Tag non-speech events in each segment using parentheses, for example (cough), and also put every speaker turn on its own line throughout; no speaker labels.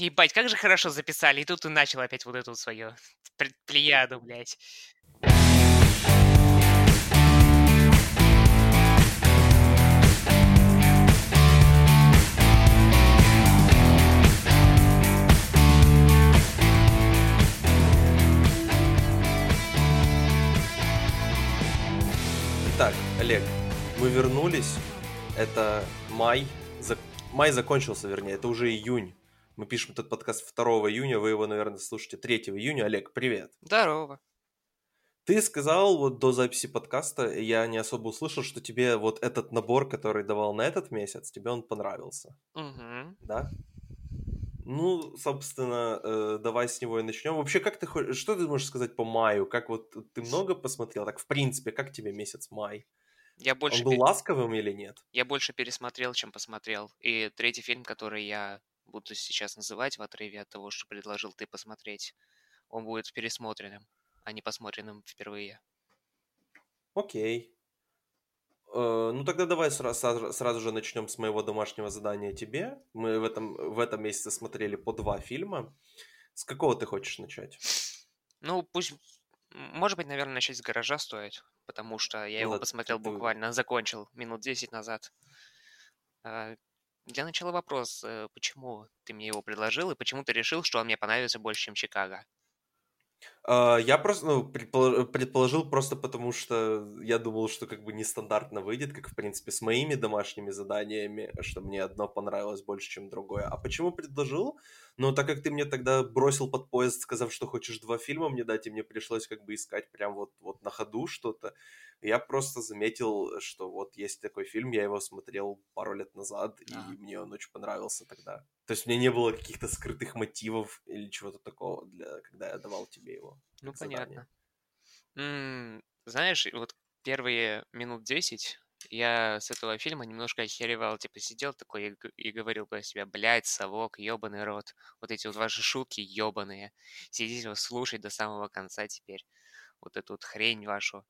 ебать, как же хорошо записали. И тут ты начал опять вот эту свою плеяду, блядь.
Итак, Олег, мы вернулись. Это май. Май закончился, вернее, это уже июнь. Мы пишем этот подкаст 2 июня, вы его, наверное, слушаете 3 июня. Олег, привет.
Здорово.
Ты сказал вот до записи подкаста, я не особо услышал, что тебе вот этот набор, который давал на этот месяц, тебе он понравился.
Угу.
Да? Ну, собственно, э, давай с него и начнем. Вообще, как ты хочешь, что ты можешь сказать по маю? Как вот ты много посмотрел? Так, в принципе, как тебе месяц май?
Я больше
Он был
пе-
ласковым или нет?
Я больше пересмотрел, чем посмотрел. И третий фильм, который я буду сейчас называть в отрыве от того, что предложил ты посмотреть, он будет пересмотренным, а не посмотренным впервые.
Окей. Э, ну тогда давай сразу, же начнем с моего домашнего задания тебе. Мы в этом, в этом месяце смотрели по два фильма. С какого ты хочешь начать?
Ну, пусть... Может быть, наверное, начать с гаража стоит, потому что я
Ну
его посмотрел
бы-
буквально, закончил минут 10 назад. Для начала вопрос, э, почему ты мне его предложил и почему ты решил, что он мне понравится больше, чем Чикаго?
А, Я просто ну, предполо- предположил просто потому, что я думал, что как бы нестандартно выйдет, как в принципе с моими домашними заданиями, что мне одно понравилось больше, чем другое. А почему предложил? Ну, так как ты мне тогда бросил под поезд, сказав, что хочешь два фильма мне дать, и мне пришлось как бы искать прям вот, вот на ходу что-то, я просто заметил, что вот есть такой фильм, я его смотрел пару лет назад, и
Ага.
мне он очень понравился тогда. То есть у меня не было каких-то скрытых мотивов или чего-то такого, для, когда я давал тебе его.
Ну, понятно. М, Знаешь, вот первые минут 10 я с этого фильма немножко охеревал, типа сидел такой и, и говорил про себя, блядь, совок, ёбаный рот, вот эти вот ваши шутки ёбаные, сидите вот слушать до самого конца теперь, вот эту вот хрень вашу.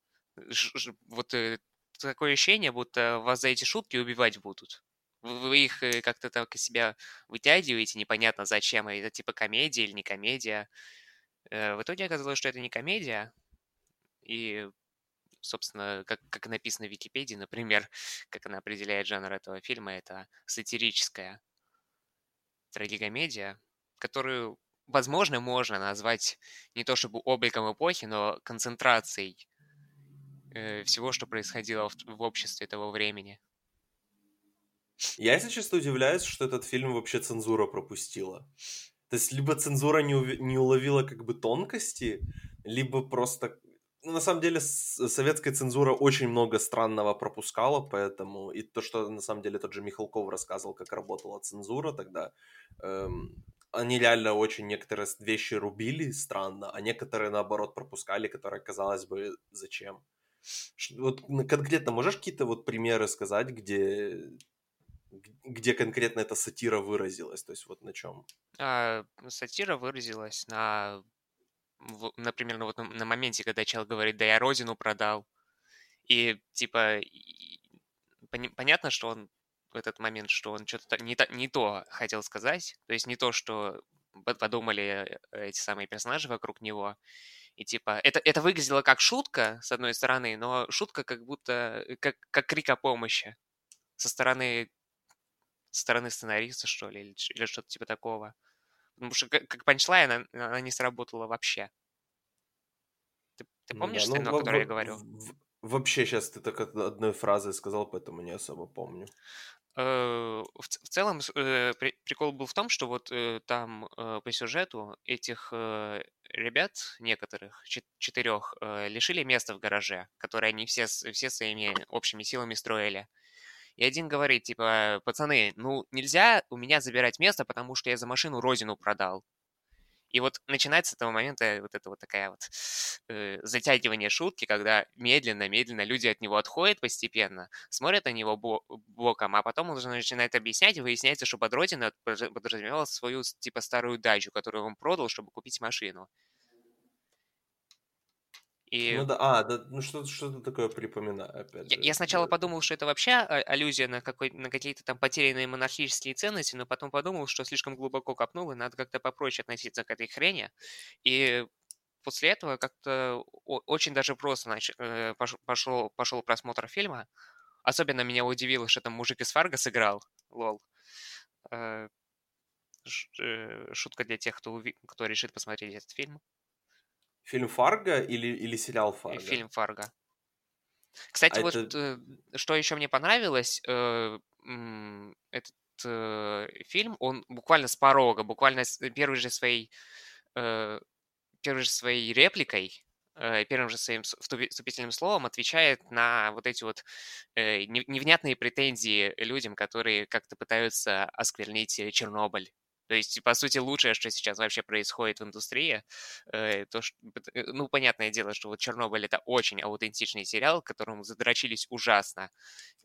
Ш- ш- Вот э, такое ощущение, будто вас за эти шутки убивать будут. Вы их э, как-то так из себя вытягиваете, непонятно зачем, это типа комедия или не комедия. Э, В итоге оказалось, что это не комедия, и, собственно, как, как написано в Википедии, например, (laughs) как она определяет жанр этого фильма, это сатирическая трагикомедия, которую, возможно, можно назвать не то чтобы обликом эпохи, но концентрацией э, всего, что происходило в, в обществе того времени.
Я, если честно, удивляюсь, что этот фильм вообще цензура пропустила. То есть, либо цензура не, уви- не уловила как бы тонкости, либо просто... Ну, на самом деле, советская цензура очень много странного пропускала, поэтому... И то, что, на самом деле, тот же Михалков рассказывал, как работала цензура тогда, эм, они реально очень некоторые вещи рубили странно, а некоторые, наоборот, пропускали, которые, казалось бы, зачем. Вот конкретно можешь какие-то вот примеры сказать, где где конкретно эта сатира выразилась, то есть вот на чем?
А, сатира выразилась на, например, ну вот на, моменте, когда человек говорит, да я родину продал, и типа понятно, что он в этот момент, что он что-то не, та- не то хотел сказать, то есть не то, что по- подумали э, эти самые персонажи вокруг него, и типа это, это выглядело как шутка, с одной стороны, но шутка как будто, э, как, как крик о помощи со стороны, со стороны сценариста, что ли, или, или что-то типа такого. Потому что как, панчлайн она, она не сработала вообще. Ты, ты помнишь
да, ну
сцену, о которой я
во-
говорю?
в- вообще сейчас ты так од- одной фразой сказал, поэтому не особо помню.
Э, В, в целом э, при- прикол был в том, что вот э, там по сюжету этих ребят, некоторых, чет- четырех, лишили места в гараже, которое они все, все своими общими силами строили. И один говорит, типа, пацаны, ну нельзя у меня забирать место, потому что я за машину родину продал. И вот начинается с этого момента вот это вот такая вот э, затягивание шутки, когда медленно-медленно люди от него отходят постепенно, смотрят на него бо- боком, а потом он уже начинает объяснять, и выясняется, что под подра- подразумевал свою типа старую дачу, которую он продал, чтобы купить машину. И
Ну да, а, да, ну что-то что такое припоминаю, опять
я,
же.
я сначала
да.
подумал, что это вообще а- аллюзия на, какой, на какие-то там потерянные монархические ценности, но потом подумал, что слишком глубоко копнул, и надо как-то попроще относиться к этой хрени. И после этого как-то очень даже просто нач- э, пош- пошел, пошел просмотр фильма. Особенно меня удивило, что там мужик из Фарго сыграл. Лол. Э, э, Шутка для тех, кто, уви- кто решит посмотреть этот фильм.
Фильм Фарго или, или сериал
И
Фарго?
Фильм Фарго. Кстати,
А
вот
это...
э, что еще мне понравилось, э, этот э, фильм, он буквально с порога, буквально с первой же своей, э, первой же своей репликой, э, первым же своим вступительным словом отвечает на вот эти вот э, не- невнятные претензии людям, которые как-то пытаются осквернить э, Чернобыль. То есть, по сути, лучшее, что сейчас вообще происходит в индустрии, э, то, что, э, ну, понятное дело, что вот Чернобыль это очень аутентичный сериал, к которому задрочились ужасно,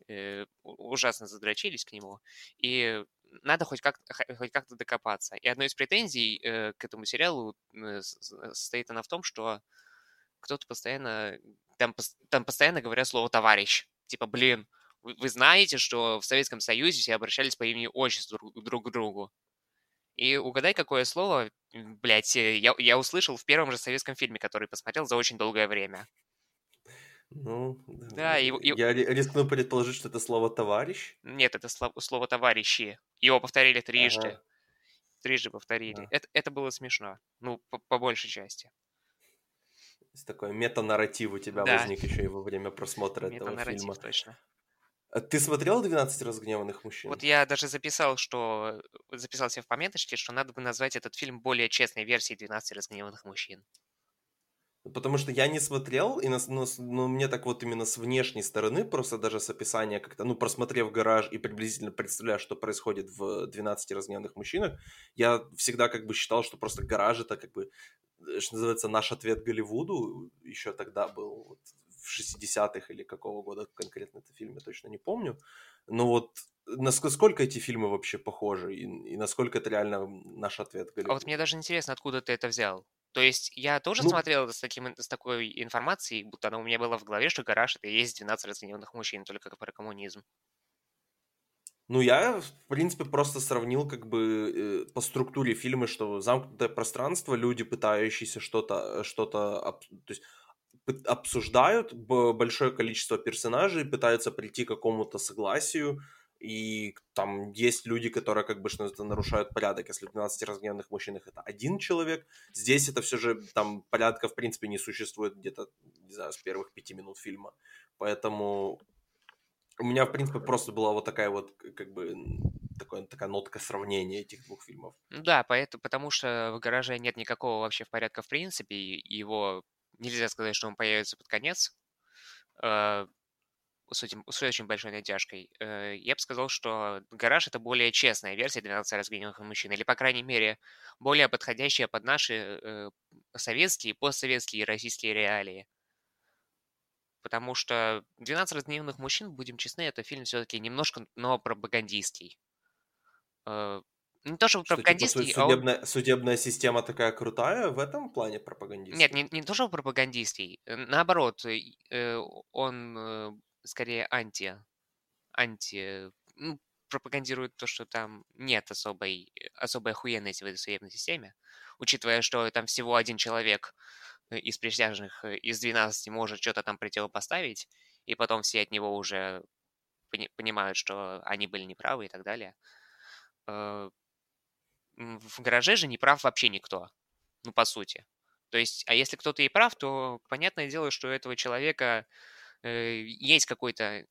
э, ужасно задрочились к нему, и надо хоть как хоть как-то докопаться. И одной из претензий к этому сериалу состоит она в том, что кто-то постоянно там, там постоянно говорят слово товарищ, типа, блин, вы, знаете, что в Советском Союзе все обращались по имени отчеству друг к другу. И угадай, какое слово, блядь, э, я, я услышал в первом же советском фильме, который посмотрел за очень долгое время.
Ну,
Да, и, и-
я ри- рискну предположить, что это слово «товарищ».
нет, это сло- слово товарищи. Его повторили трижды.
Ага.
Трижды повторили.
Да.
Это, это было смешно. Ну, по, по большей части.
Такой метанарратив у тебя
Да.
возник еще и во время просмотра этого фильма.
точно.
А Ты смотрел «12 разгневанных мужчин»?
Вот я даже записал, что записал себе в пометочке, что надо бы назвать этот фильм более честной версией «12 разгневанных мужчин».
Потому что я не смотрел, и нас- но, но мне так вот именно с внешней стороны, просто даже с описания как-то, ну, просмотрев гараж и приблизительно представляя, что происходит в «12 разгневанных мужчинах», я всегда как бы считал, что просто гараж это как бы, э, что называется, наш ответ Голливуду, еще тогда был вот, в 60-х или какого года конкретно это фильм, я точно не помню. Но вот насколько эти фильмы вообще похожи, и, и насколько это реально наш ответ
А
Голливуду?
вот мне даже интересно, откуда ты это взял. То есть я тоже
Ну,
смотрел с, таким, с такой информацией, будто она у меня была в голове, что гараж это и есть 12 разгневанных мужчин, только как про коммунизм.
Ну, я, в принципе, просто сравнил как бы э, по структуре фильма, что замкнутое пространство, люди, пытающиеся что-то, что-то, об- то есть обсуждают, большое количество персонажей пытаются прийти к какому-то согласию, и там есть люди, которые как бы что то нарушают порядок, если в 12 разгневанных мужчинах это один человек, здесь это все же там порядка в принципе не существует где-то, не знаю, с первых пяти минут фильма, поэтому у меня, в принципе, просто была вот такая вот, как бы, м, такое, такая нотка сравнения этих двух фильмов.
Да, поэтому, потому что в гараже нет никакого вообще порядка в принципе, и его нельзя сказать, что он появится под конец. э, с, этим, с очень большой натяжкой. Э, я бы сказал, что гараж это более честная версия 12 разгневанных мужчин, или, по крайней мере, более подходящая под наши э, советские, постсоветские и российские реалии. Потому что 12 разгневанных мужчин, будем честны, это фильм все-таки немножко, но пропагандистский. Э, не то, чтобы
Что, типа, су-
пропагандистский, а он...
судебная, судебная система такая крутая в этом плане
Нет,
пропагандистская?
не, не то, чтобы пропагандистский. э, Наоборот, э, он э, скорее анти, анти, ну, пропагандирует то, что там нет особой, особой охуенности в этой судебной системе, учитывая, что там всего один человек из присяжных, из 12 может что-то там противопоставить, и потом все от него уже пони- понимают, что они были неправы и так далее. В гараже же не прав вообще никто, ну, по сути. То есть, а если кто-то и прав, то понятное дело, что у этого человека э, есть какой-то,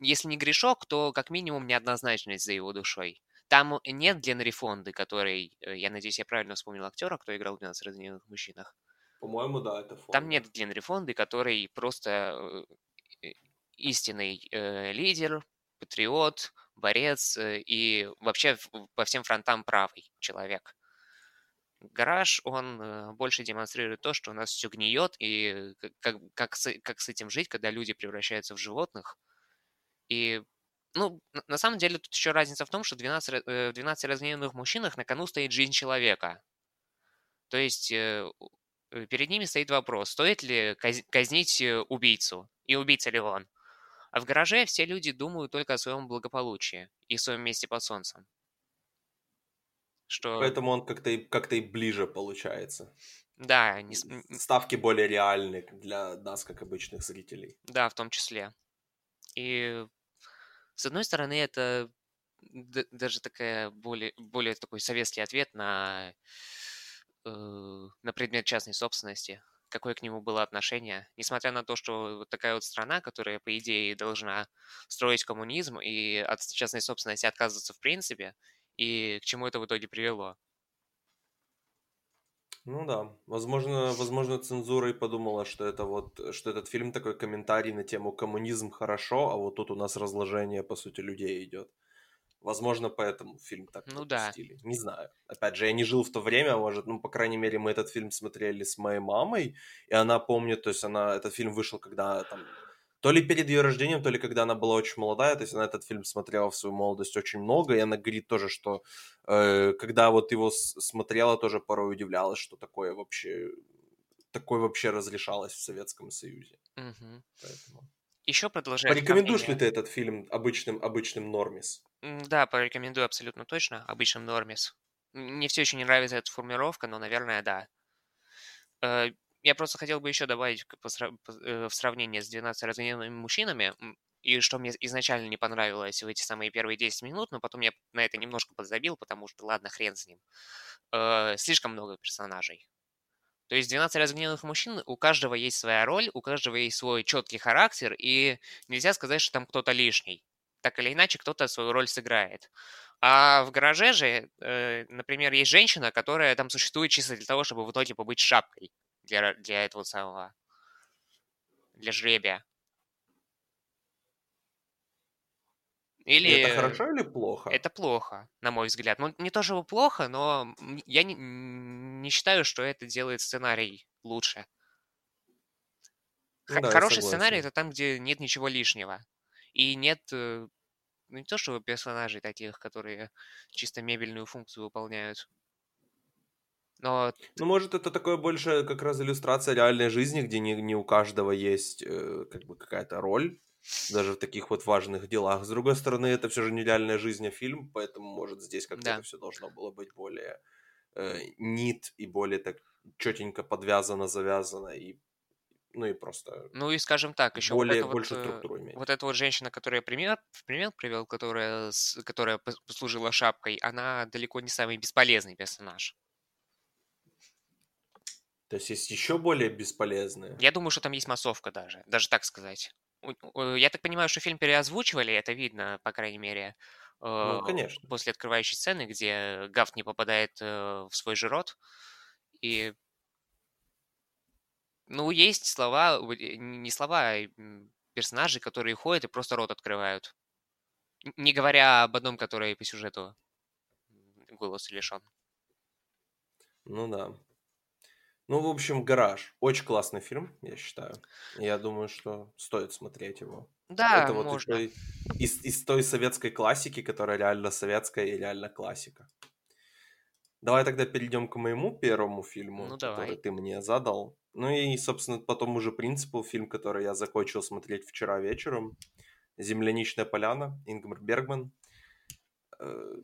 если не грешок, то как минимум неоднозначность за его душой. Там нет Генри Фонды, который, э, я надеюсь, я правильно вспомнил актера, кто играл в 12 разгневанных мужчинах.
По-моему, да, это фон.
Там нет Генри Фонды, который просто э, истинный э, лидер, патриот, борец э, и вообще по всем фронтам правый человек. Гараж, он э, больше демонстрирует то, что у нас все гниет, и как, как, с, как с этим жить, когда люди превращаются в животных. И, ну, на самом деле тут еще разница в том, что 12, ра- э, в 12 разгневанных мужчинах на кону стоит жизнь человека. То есть перед ними стоит вопрос, стоит ли казнить убийцу, и убийца ли он. А в гараже все люди думают только о своем благополучии и своем месте под солнцем.
Что... Поэтому он как-то и, как и ближе получается.
Да. Не...
Ставки более реальные для нас, как обычных зрителей.
Да, в том числе. И с одной стороны, это даже такая более, более такой советский ответ на, э, на предмет частной собственности, какое к нему было отношение, несмотря на то, что вот такая вот страна, которая, по идее, должна строить коммунизм и от частной собственности отказываться в принципе, и к чему это в итоге привело.
Ну да, возможно, возможно, цензура и подумала, что это вот, что этот фильм такой комментарий на тему коммунизм хорошо, а вот тут у нас разложение, по сути, людей идет. Возможно, поэтому фильм так ну. Да. Не знаю. Опять же, я не жил в то время, может, ну, по крайней мере, мы этот фильм смотрели с моей мамой, и она помнит, то есть она, этот фильм вышел, когда там, то ли перед ее рождением, то ли когда она была очень молодая, то есть она этот фильм смотрела в свою молодость очень много, и она говорит тоже, что э, когда вот его смотрела, тоже порой удивлялась, что такое вообще, такое вообще разрешалось в Советском Союзе.
Угу. Поэтому... Еще продолжая.
Порекомендуешь ли ты этот фильм обычным, обычным нормис?
Да, порекомендую абсолютно точно, обычным нормис. Мне все еще не нравится эта формулировка, но, наверное, да. Э, я просто хотел бы еще добавить э, в сравнении с 12 разгневанными мужчинами, и что мне изначально не понравилось в эти самые первые 10 минут, но потом я на это немножко подзабил, потому что, ладно, хрен с ним. Э, слишком много персонажей. То есть 12 разгневанных мужчин, у каждого есть своя роль, у каждого есть свой четкий характер, и нельзя сказать, что там кто-то лишний так или иначе кто-то свою роль сыграет. А в гараже же, э, например, есть женщина, которая там существует чисто для того, чтобы в итоге побыть шапкой для, для этого самого, для жребия.
Или... Это хорошо или плохо?
Это плохо, на мой взгляд. Ну, не то чтобы плохо, но я не, не считаю, что это делает сценарий лучше. Ну, да, Хороший сценарий это там, где нет ничего лишнего. И нет э, ну, не то чтобы персонажей таких, которые чисто мебельную функцию выполняют. Но...
Ну, может, это такое больше как раз иллюстрация реальной жизни, где не, не у каждого есть э, как бы какая-то роль, даже в таких вот важных делах. С другой стороны, это все же не реальная жизнь, а фильм, поэтому, может, здесь как-то да. это все должно было быть более э, нит и более так четенько подвязано, завязано и ну и просто...
Ну и скажем так, еще
более,
вот
больше
вот,
структуру иметь.
Вот эта вот женщина, которая пример, в пример привел, которая, которая послужила шапкой, она далеко не самый бесполезный персонаж.
То есть есть еще более бесполезные?
Я думаю, что там есть массовка даже, даже так сказать. Я так понимаю, что фильм переозвучивали, это видно, по крайней мере,
ну, конечно.
после открывающей сцены, где Гафт не попадает э, в свой же рот. И ну, есть слова, не слова, а персонажи, которые ходят и просто рот открывают. Не говоря об одном, который по сюжету голос лишен.
Ну да. Ну, в общем, «Гараж». Очень классный фильм, я считаю. Я думаю, что стоит смотреть его.
Да,
Это
вот можно.
Из, из, из той советской классики, которая реально советская и реально классика. Давай тогда перейдем к моему первому фильму,
ну,
который
давай.
ты мне задал. Ну и, собственно, по тому же принципу фильм, который я закончил смотреть вчера вечером. «Земляничная поляна», Ингмар Бергман. Э,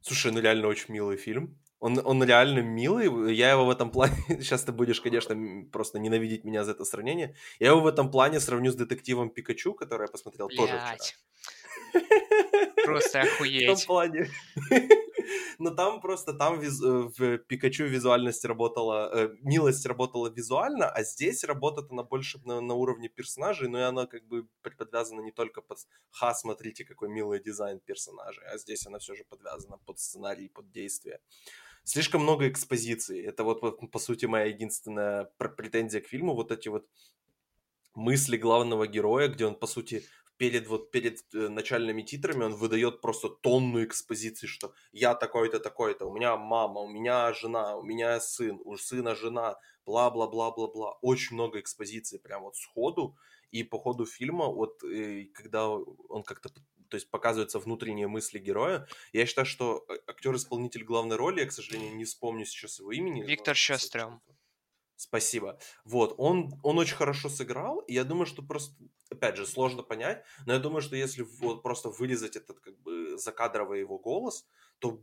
слушай, ну реально очень милый фильм. Он, он реально милый. Я его в этом плане... (laughs) Сейчас ты будешь, конечно, просто ненавидеть меня за это сравнение. Я его в этом плане сравню с детективом Пикачу, который я посмотрел Блядь. тоже вчера.
Просто охуеть. (laughs) В том плане. (laughs) (laughs)
Но там просто, там э, в Пикачу визуальность работала, э, милость работала визуально, а здесь работает она больше на, уровне персонажей, но и она как бы подвязана не только под «Ха, смотрите, какой милый дизайн персонажей», а здесь она все же подвязана под сценарий, под действие. Слишком много экспозиций. Это вот, вот по сути, моя единственная претензия к фильму. Вот эти вот мысли главного героя, где он, по сути, перед вот перед э, начальными титрами он выдает просто тонну экспозиции, что я такой-то, такой-то, у меня мама, у меня жена, у меня сын, у сына жена, бла-бла-бла-бла-бла. Очень много экспозиции прям вот сходу. И по ходу фильма, вот э, когда он как-то то есть показываются внутренние мысли героя. Я считаю, что э, актер-исполнитель главной роли, я, к сожалению, не вспомню сейчас его имени.
Виктор Щестрем.
Спасибо. Вот, он, он очень хорошо сыграл, и я думаю, что просто, опять же, сложно понять, но я думаю, что если вот просто вырезать этот как бы закадровый его голос, то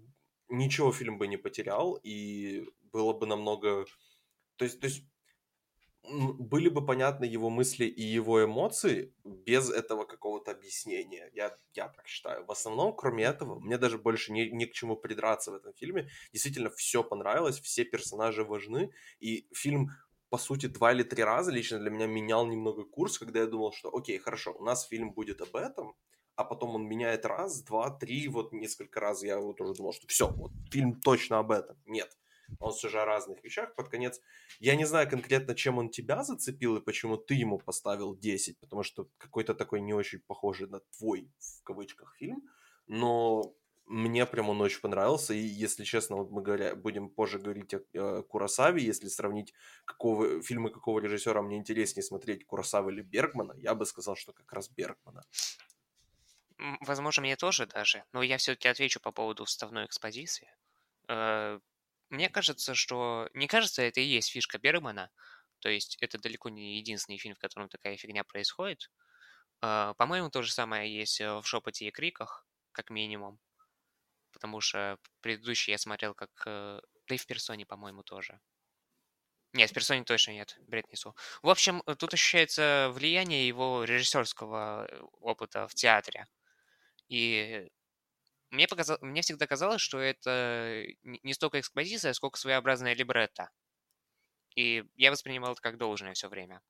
ничего фильм бы не потерял, и было бы намного... То есть, то есть были бы понятны его мысли и его эмоции без этого какого-то объяснения. Я, я так считаю. В основном, кроме этого, мне даже больше не, не к чему придраться в этом фильме. Действительно, все понравилось, все персонажи важны, и фильм по сути, два или три раза лично для меня менял немного курс, когда я думал, что окей, хорошо, у нас фильм будет об этом, а потом он меняет раз, два, три, вот несколько раз я вот уже думал, что все, вот фильм точно об этом. Нет, он все же о разных вещах. Под конец, я не знаю конкретно, чем он тебя зацепил и почему ты ему поставил 10, потому что какой-то такой не очень похожий на твой, в кавычках, фильм, но мне прям он очень понравился, и если честно, вот мы говоря, будем позже говорить о э, Курасаве, если сравнить какого, фильмы какого режиссера мне интереснее смотреть, Курасава или Бергмана, я бы сказал, что как раз Бергмана.
Возможно, мне тоже даже, но я все-таки отвечу по поводу вставной экспозиции. Э, мне кажется, что... Не кажется, это и есть фишка Бергмана, то есть это далеко не единственный фильм, в котором такая фигня происходит. Э, по-моему, то же самое есть в «Шепоте и криках», как минимум потому что предыдущий я смотрел как... Э, да и в персоне, по-моему, тоже. Нет, в персоне точно нет, бред несу. В общем, э, тут ощущается влияние его режиссерского э, опыта в театре. И мне, показал, мне всегда казалось, что это не столько экспозиция, сколько своеобразная либретто. И я воспринимал это как должное все время.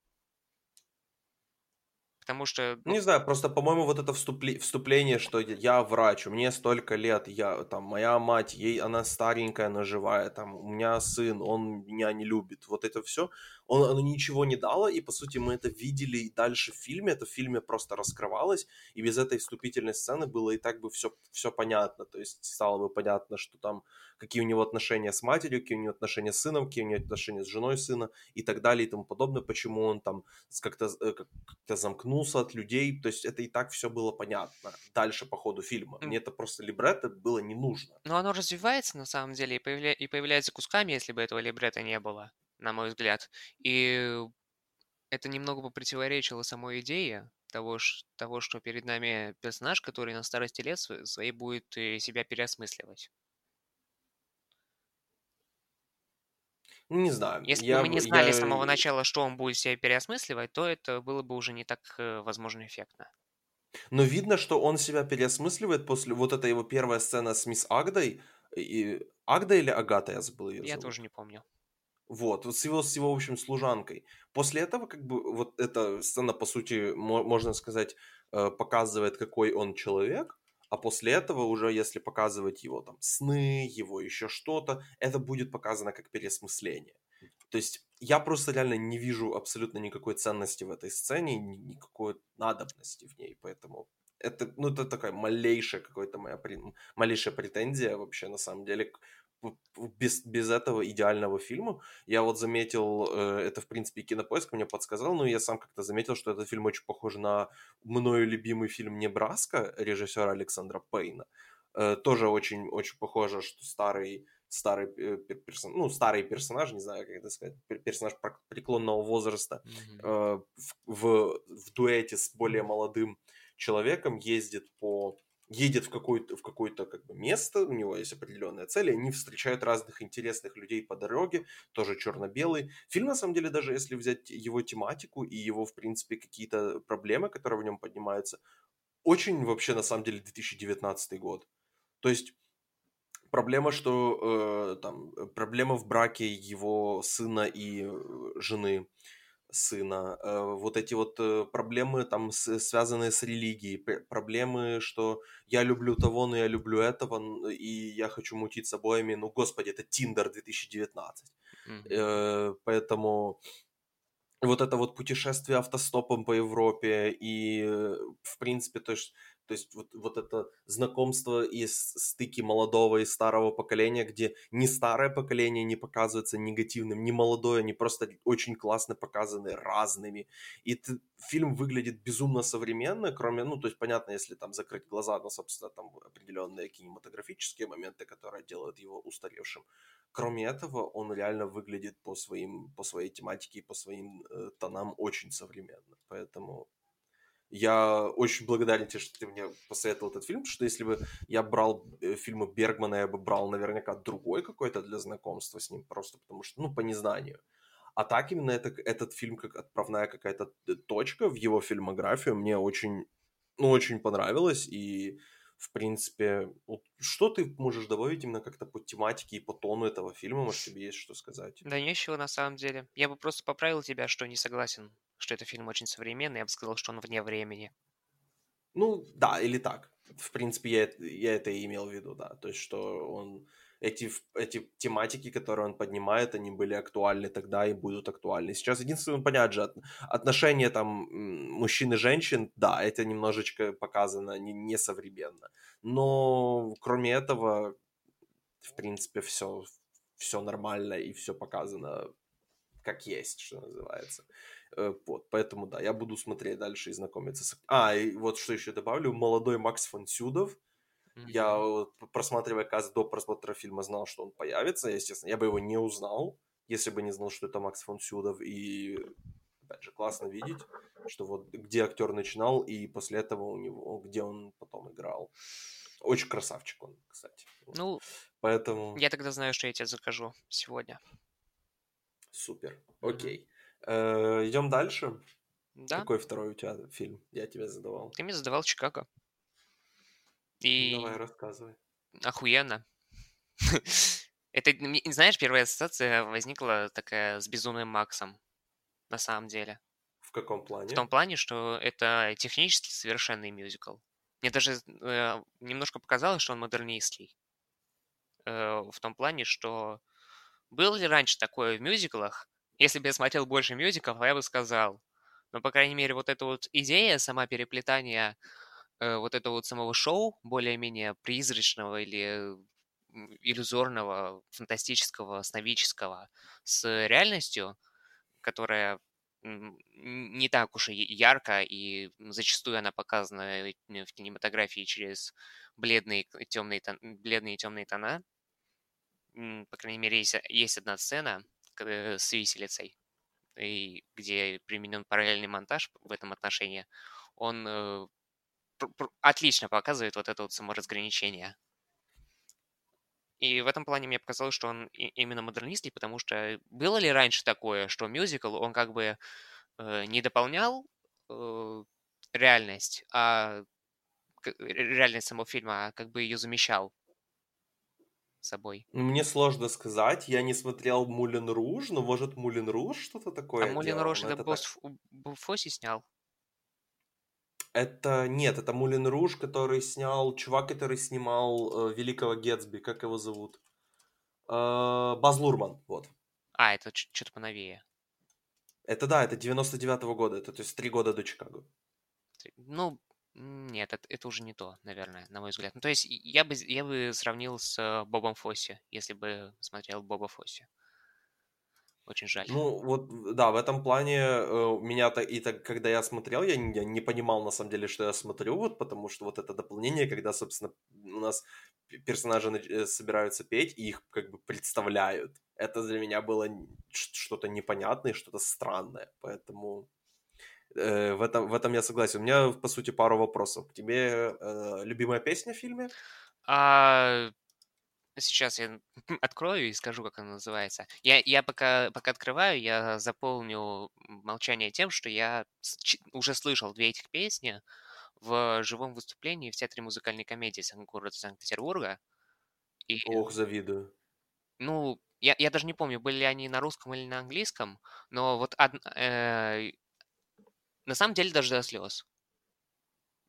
Потому что...
Ну... Не знаю, просто, по-моему, вот это вступле... вступление, что я врач, меня столько лет, я, там, моя мать, ей, она старенькая, она живая, там, у меня сын, он меня не любит, вот это все, он, оно ничего не дало, и, по сути, мы это видели и дальше в фильме, это в фильме просто раскрывалось, и без этой вступительной сцены было и так бы все, все понятно, то есть стало бы понятно, что там, какие у него отношения с матерью, какие у него отношения с сыном, какие у него отношения с женой сына, и так далее, и тому подобное, почему он там как-то, э, как-то замкнулся от людей, то есть это и так все было понятно дальше по ходу фильма. Мне это просто либретто было не нужно.
Но оно развивается на самом деле и, появля... и появляется кусками, если бы этого либретто не было на мой взгляд. И это немного бы противоречило самой идее того, того, что перед нами персонаж, который на старости лет своей будет э, себя переосмысливать.
Не знаю.
Если я, бы мы не знали я... с самого начала, что он будет себя переосмысливать, то это было бы уже не так, э, возможно, эффектно.
Но видно, что он себя переосмысливает после вот этой его первая сцена с мисс Агдой. И... Агда или Агата, я забыл ее
Я зовут. тоже не помню.
Вот, вот с его, с его, в общем, служанкой. После этого, как бы, вот эта сцена, по сути, можно сказать, э, показывает, какой он человек, а после этого уже, если показывать его там сны, его еще что-то, это будет показано как переосмысление. То есть я просто реально не вижу абсолютно никакой ценности в этой сцене, никакой надобности в ней, поэтому это, ну, это такая малейшая какая-то моя, малейшая претензия вообще, на самом деле, без, без этого идеального фильма. Я вот заметил, э, это, в принципе, кинопоиск мне подсказал, но я сам как-то заметил, что этот фильм очень похож на мною любимый фильм «Небраска» режиссера Александра Пейна. Э, тоже очень, очень похоже, что старый старый э, персон, ну старый персонаж, не знаю, как это сказать, персонаж преклонного возраста mm-hmm. в, в, в дуэте с более молодым человеком ездит по едет в какое-то в какое-то как бы место, у него есть определенная цель, и они встречают разных интересных людей по дороге, тоже черно-белый. Фильм, на самом деле, даже если взять его тематику и его, в принципе, какие-то проблемы, которые в нем поднимаются, очень вообще, на самом деле, 2019 год. То есть проблема, что э, там проблема в браке его сына и э, жены, сына, э, вот эти вот э, проблемы там связанные с религией, проблемы, что я люблю того, но я люблю этого, и я хочу мутить с обоими, ну, господи, это Тиндер 2019. Mm-hmm. Поэтому вот это вот путешествие автостопом по Европе и, в принципе, то есть то есть вот, вот это знакомство и стыки молодого и старого поколения, где ни старое поколение не показывается негативным, ни молодое, они просто очень классно показаны разными. И ты, фильм выглядит безумно современно, кроме, ну, то есть понятно, если там закрыть глаза, но, собственно, там определенные кинематографические моменты, которые делают его устаревшим. кроме этого, он реально выглядит по своим, по своей тематике и по своим э, тонам очень современно. Поэтому я очень благодарен тебе, что ты мне посоветовал этот фильм, потому что если бы я брал э, фильмы Бергмана, я бы брал наверняка другой какой-то для знакомства с ним, просто потому что, ну, по незнанию. А так именно это, этот фильм как отправная какая-то э, точка в его фильмографию мне очень, ну, очень понравилось, и в принципе, вот что ты можешь добавить именно как-то по тематике и по тону этого фильма? Может, тебе есть что сказать?
Да нечего на самом деле. Я бы просто поправил тебя, что не согласен, что это фильм очень современный. Я бы сказал, что он вне времени.
Ну, да, или так. В принципе, я, я это и имел в виду, да. То есть, что он эти, эти тематики, которые он поднимает, они были актуальны тогда и будут актуальны. Сейчас единственное, понятно же, отношения там мужчин и женщин, да, это немножечко показано не, несовременно. Но кроме этого, в принципе, все, все нормально и все показано как есть, что называется. Э, вот, поэтому, да, я буду смотреть дальше и знакомиться с... А, и вот что еще добавлю, молодой Макс фон Сюдов, я, просматривая каст до просмотра фильма, знал, что он появится, естественно. Я бы его не узнал, если бы не знал, что это Макс фон Сюдов. И, опять же, классно видеть, что вот где актер начинал, и после этого у него, где он потом играл. Очень красавчик он, кстати.
Ну,
поэтому...
Я тогда знаю, что я тебе закажу сегодня.
Супер, окей. Э, идем дальше.
Да.
Какой второй у тебя фильм? Я тебе задавал.
Ты мне задавал Чикаго.
И... Давай, рассказывай.
Охуенно. (laughs) Это, знаешь, первая ассоциация возникла такая с Безумным Максом, на самом деле.
В каком плане?
В том плане, что это технически совершенный мюзикл. Мне даже э, немножко показалось, что он модернистский. Э, в том плане, что был ли раньше такое в мюзиклах? Если бы я смотрел больше мюзиклов, я бы сказал. Но, по крайней мере, вот эта вот идея, сама переплетание вот этого вот самого шоу, более-менее призрачного или иллюзорного, фантастического, сновического, с реальностью, которая не так уж и ярко, и зачастую она показана в кинематографии через бледные темные, бледные темные тона. По крайней мере, есть, есть одна сцена с виселицей, и где применен параллельный монтаж в этом отношении. Он э, отлично показывает вот это вот саморазграничение. И в этом плане мне показалось, что он именно модернистский, потому что было ли раньше такое, что мюзикл, он как бы э, не дополнял э, реальность, а реальность самого фильма, а как бы ее замещал собой.
Мне сложно сказать, я не смотрел Мулин Руж, но может Мулин Руж что-то такое
А Мулин Руж это, это босс так... Фоси снял?
Это нет, это Мулин Руж, который снял чувак, который снимал э, Великого Гетсби, как его зовут? Э, Баз Лурман, вот.
А, это что-то поновее.
Это да, это 99-го года, это то есть три года до Чикаго.
Ну, нет, это, это уже не то, наверное, на мой взгляд. Ну, то есть я бы, я бы сравнил с э, Бобом Фосси, если бы смотрел Боба Фосси. Очень жаль.
Ну, вот, да, в этом плане э, меня то и так, когда я смотрел, я не, я не понимал на самом деле, что я смотрю, вот потому что вот это дополнение, когда, собственно, у нас персонажи э, собираются петь и их как бы представляют. Это для меня было что-то непонятное, что-то странное, поэтому э, в, этом, в этом я согласен. У меня, по сути, пару вопросов. К тебе э, любимая песня в фильме?
А, Сейчас я (laughs) открою и скажу, как она называется. Я, я пока, пока открываю, я заполню молчание тем, что я уже слышал две этих песни в живом выступлении в Театре музыкальной комедии города Санкт-Петербурга.
И, Ох, завидую.
Ну, я, я даже не помню, были ли они на русском или на английском, но вот од, э, на самом деле даже до слез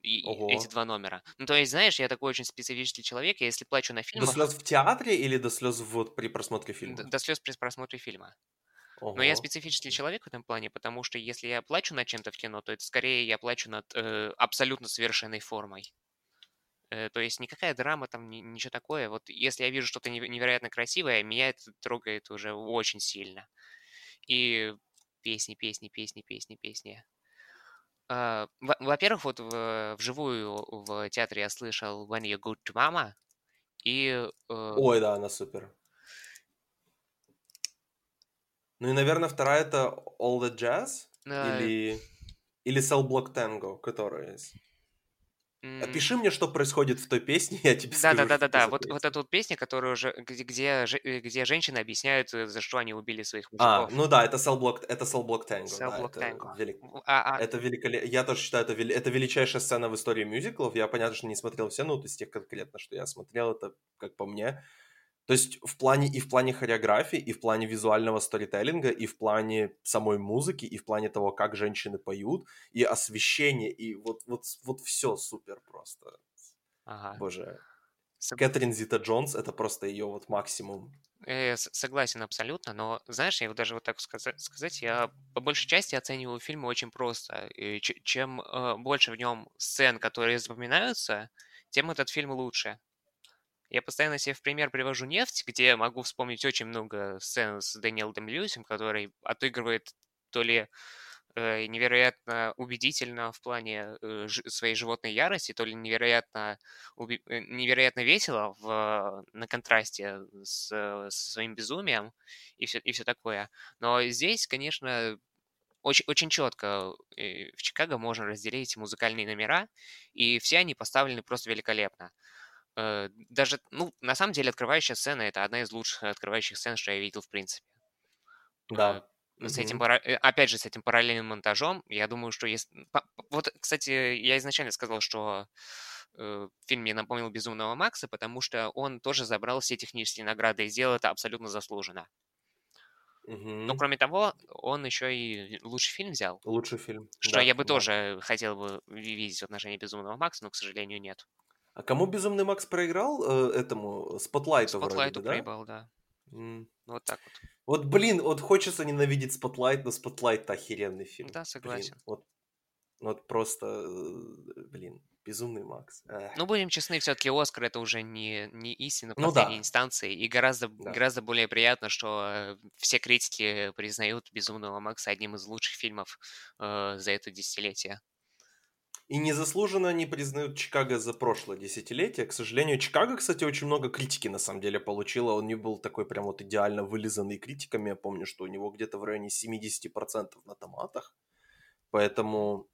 и, эти два номера. Ну, то есть, знаешь, я такой очень специфический человек, я если плачу на фильмах...
До слез в театре или до слез вот при просмотре фильма?
До, до слез при просмотре фильма. Ого. Но я специфический человек в этом плане, потому что если я плачу над чем-то в кино, то это скорее я плачу над э, абсолютно совершенной формой. Э, то есть никакая драма там, ни, ничего такое. Вот если я вижу что-то невероятно красивое, меня это трогает уже очень сильно. И песни, песни, песни, песни, песни. А, во-первых, вот в, вживую в театре я слышал When You Go to Mama. И,
э, Ой, да, она супер. Ну и, наверное, вторая это All the Jazz.
Да.
Или, или Cell Block Tango, который есть. Опиши мне, что происходит в той песне, (laughs) я тебе
Да,
скажу,
да,
что
да,
это
да.
за
Вот, вот эта вот песня, которая уже, где, где, э, где женщины объясняют, э, за что они убили своих
А,
мужиков.
ну да, это Cell Block, это Cell Block Tango,
Cell
да,
Block
это,
Tango.
велик...
А, а,
это великолепно. Я тоже считаю, это, вели... это величайшая сцена в истории мюзиклов. Я, понятно, что не смотрел все, но вот из тех конкретно, что я смотрел, это, как по мне, то есть в плане и в плане хореографии, и в плане визуального сторителлинга, и в плане самой музыки, и в плане того, как женщины поют, и освещение, и вот, вот, вот все супер просто.
ага.
Боже.
Сог-
Кэтрин Зита Джонс — это просто ее вот максимум.
э, с- Согласен абсолютно, но знаешь, я вот даже вот так сказа- сказать, я по большей части оцениваю фильмы очень просто. И Чем э, больше в нем сцен, которые запоминаются, тем этот фильм лучше. Я постоянно себе в пример привожу «Нефть», где могу вспомнить очень много сцен с Дэниелом Льюисом, который отыгрывает то ли э, невероятно убедительно в плане э, жи- своей животной ярости, то ли невероятно, уби- э, невероятно весело в, на контрасте с, э, со своим безумием и все, и все такое. Но здесь, конечно, очень, очень четко э, в Чикаго можно разделить музыкальные номера, и все они поставлены просто великолепно. Э, Даже, ну, на самом деле, открывающая сцена это одна из лучших открывающих сцен, что я видел, в принципе. Э,
Да.
С этим,
Мгм.
пара- э, опять же, с этим параллельным монтажом, я думаю, что если... по- Вот, кстати, я изначально сказал, что э, фильм мне напомнил «Безумного Макса», потому что он тоже забрал все технические награды и сделал это абсолютно заслуженно. Но,
Мгм.
кроме того, он еще и лучший фильм взял,
Лучший фильм.
что
Да,
я бы
да.
тоже хотел бы видеть в отношении «Безумного Макса», но, к сожалению, нет.
А кому Безумный Макс проиграл? Э, этому Spotlight у вроде
Spotlight у
бы, да?
проебал, да.
М.
Ну, Вот так вот.
Вот, блин, вот хочется ненавидеть Spotlight, но Spotlight охеренный фильм.
Да,
Блин,
согласен.
вот, вот просто, э, блин, Безумный Макс. Эх.
Ну, будем честны, все-таки Оскар это уже не, не истина
Ну
последней
да.
инстанции, и гораздо,
Да.
гораздо более приятно, что э, все критики признают «Безумного Макса» одним из лучших фильмов э, за это десятилетие.
И незаслуженно не признают Чикаго за прошлое десятилетие. К сожалению, Чикаго, кстати, очень много критики на самом деле получила. Он не был такой прям вот идеально вылизанный критиками. Я помню, что у него где-то в районе 70% на томатах. Поэтому,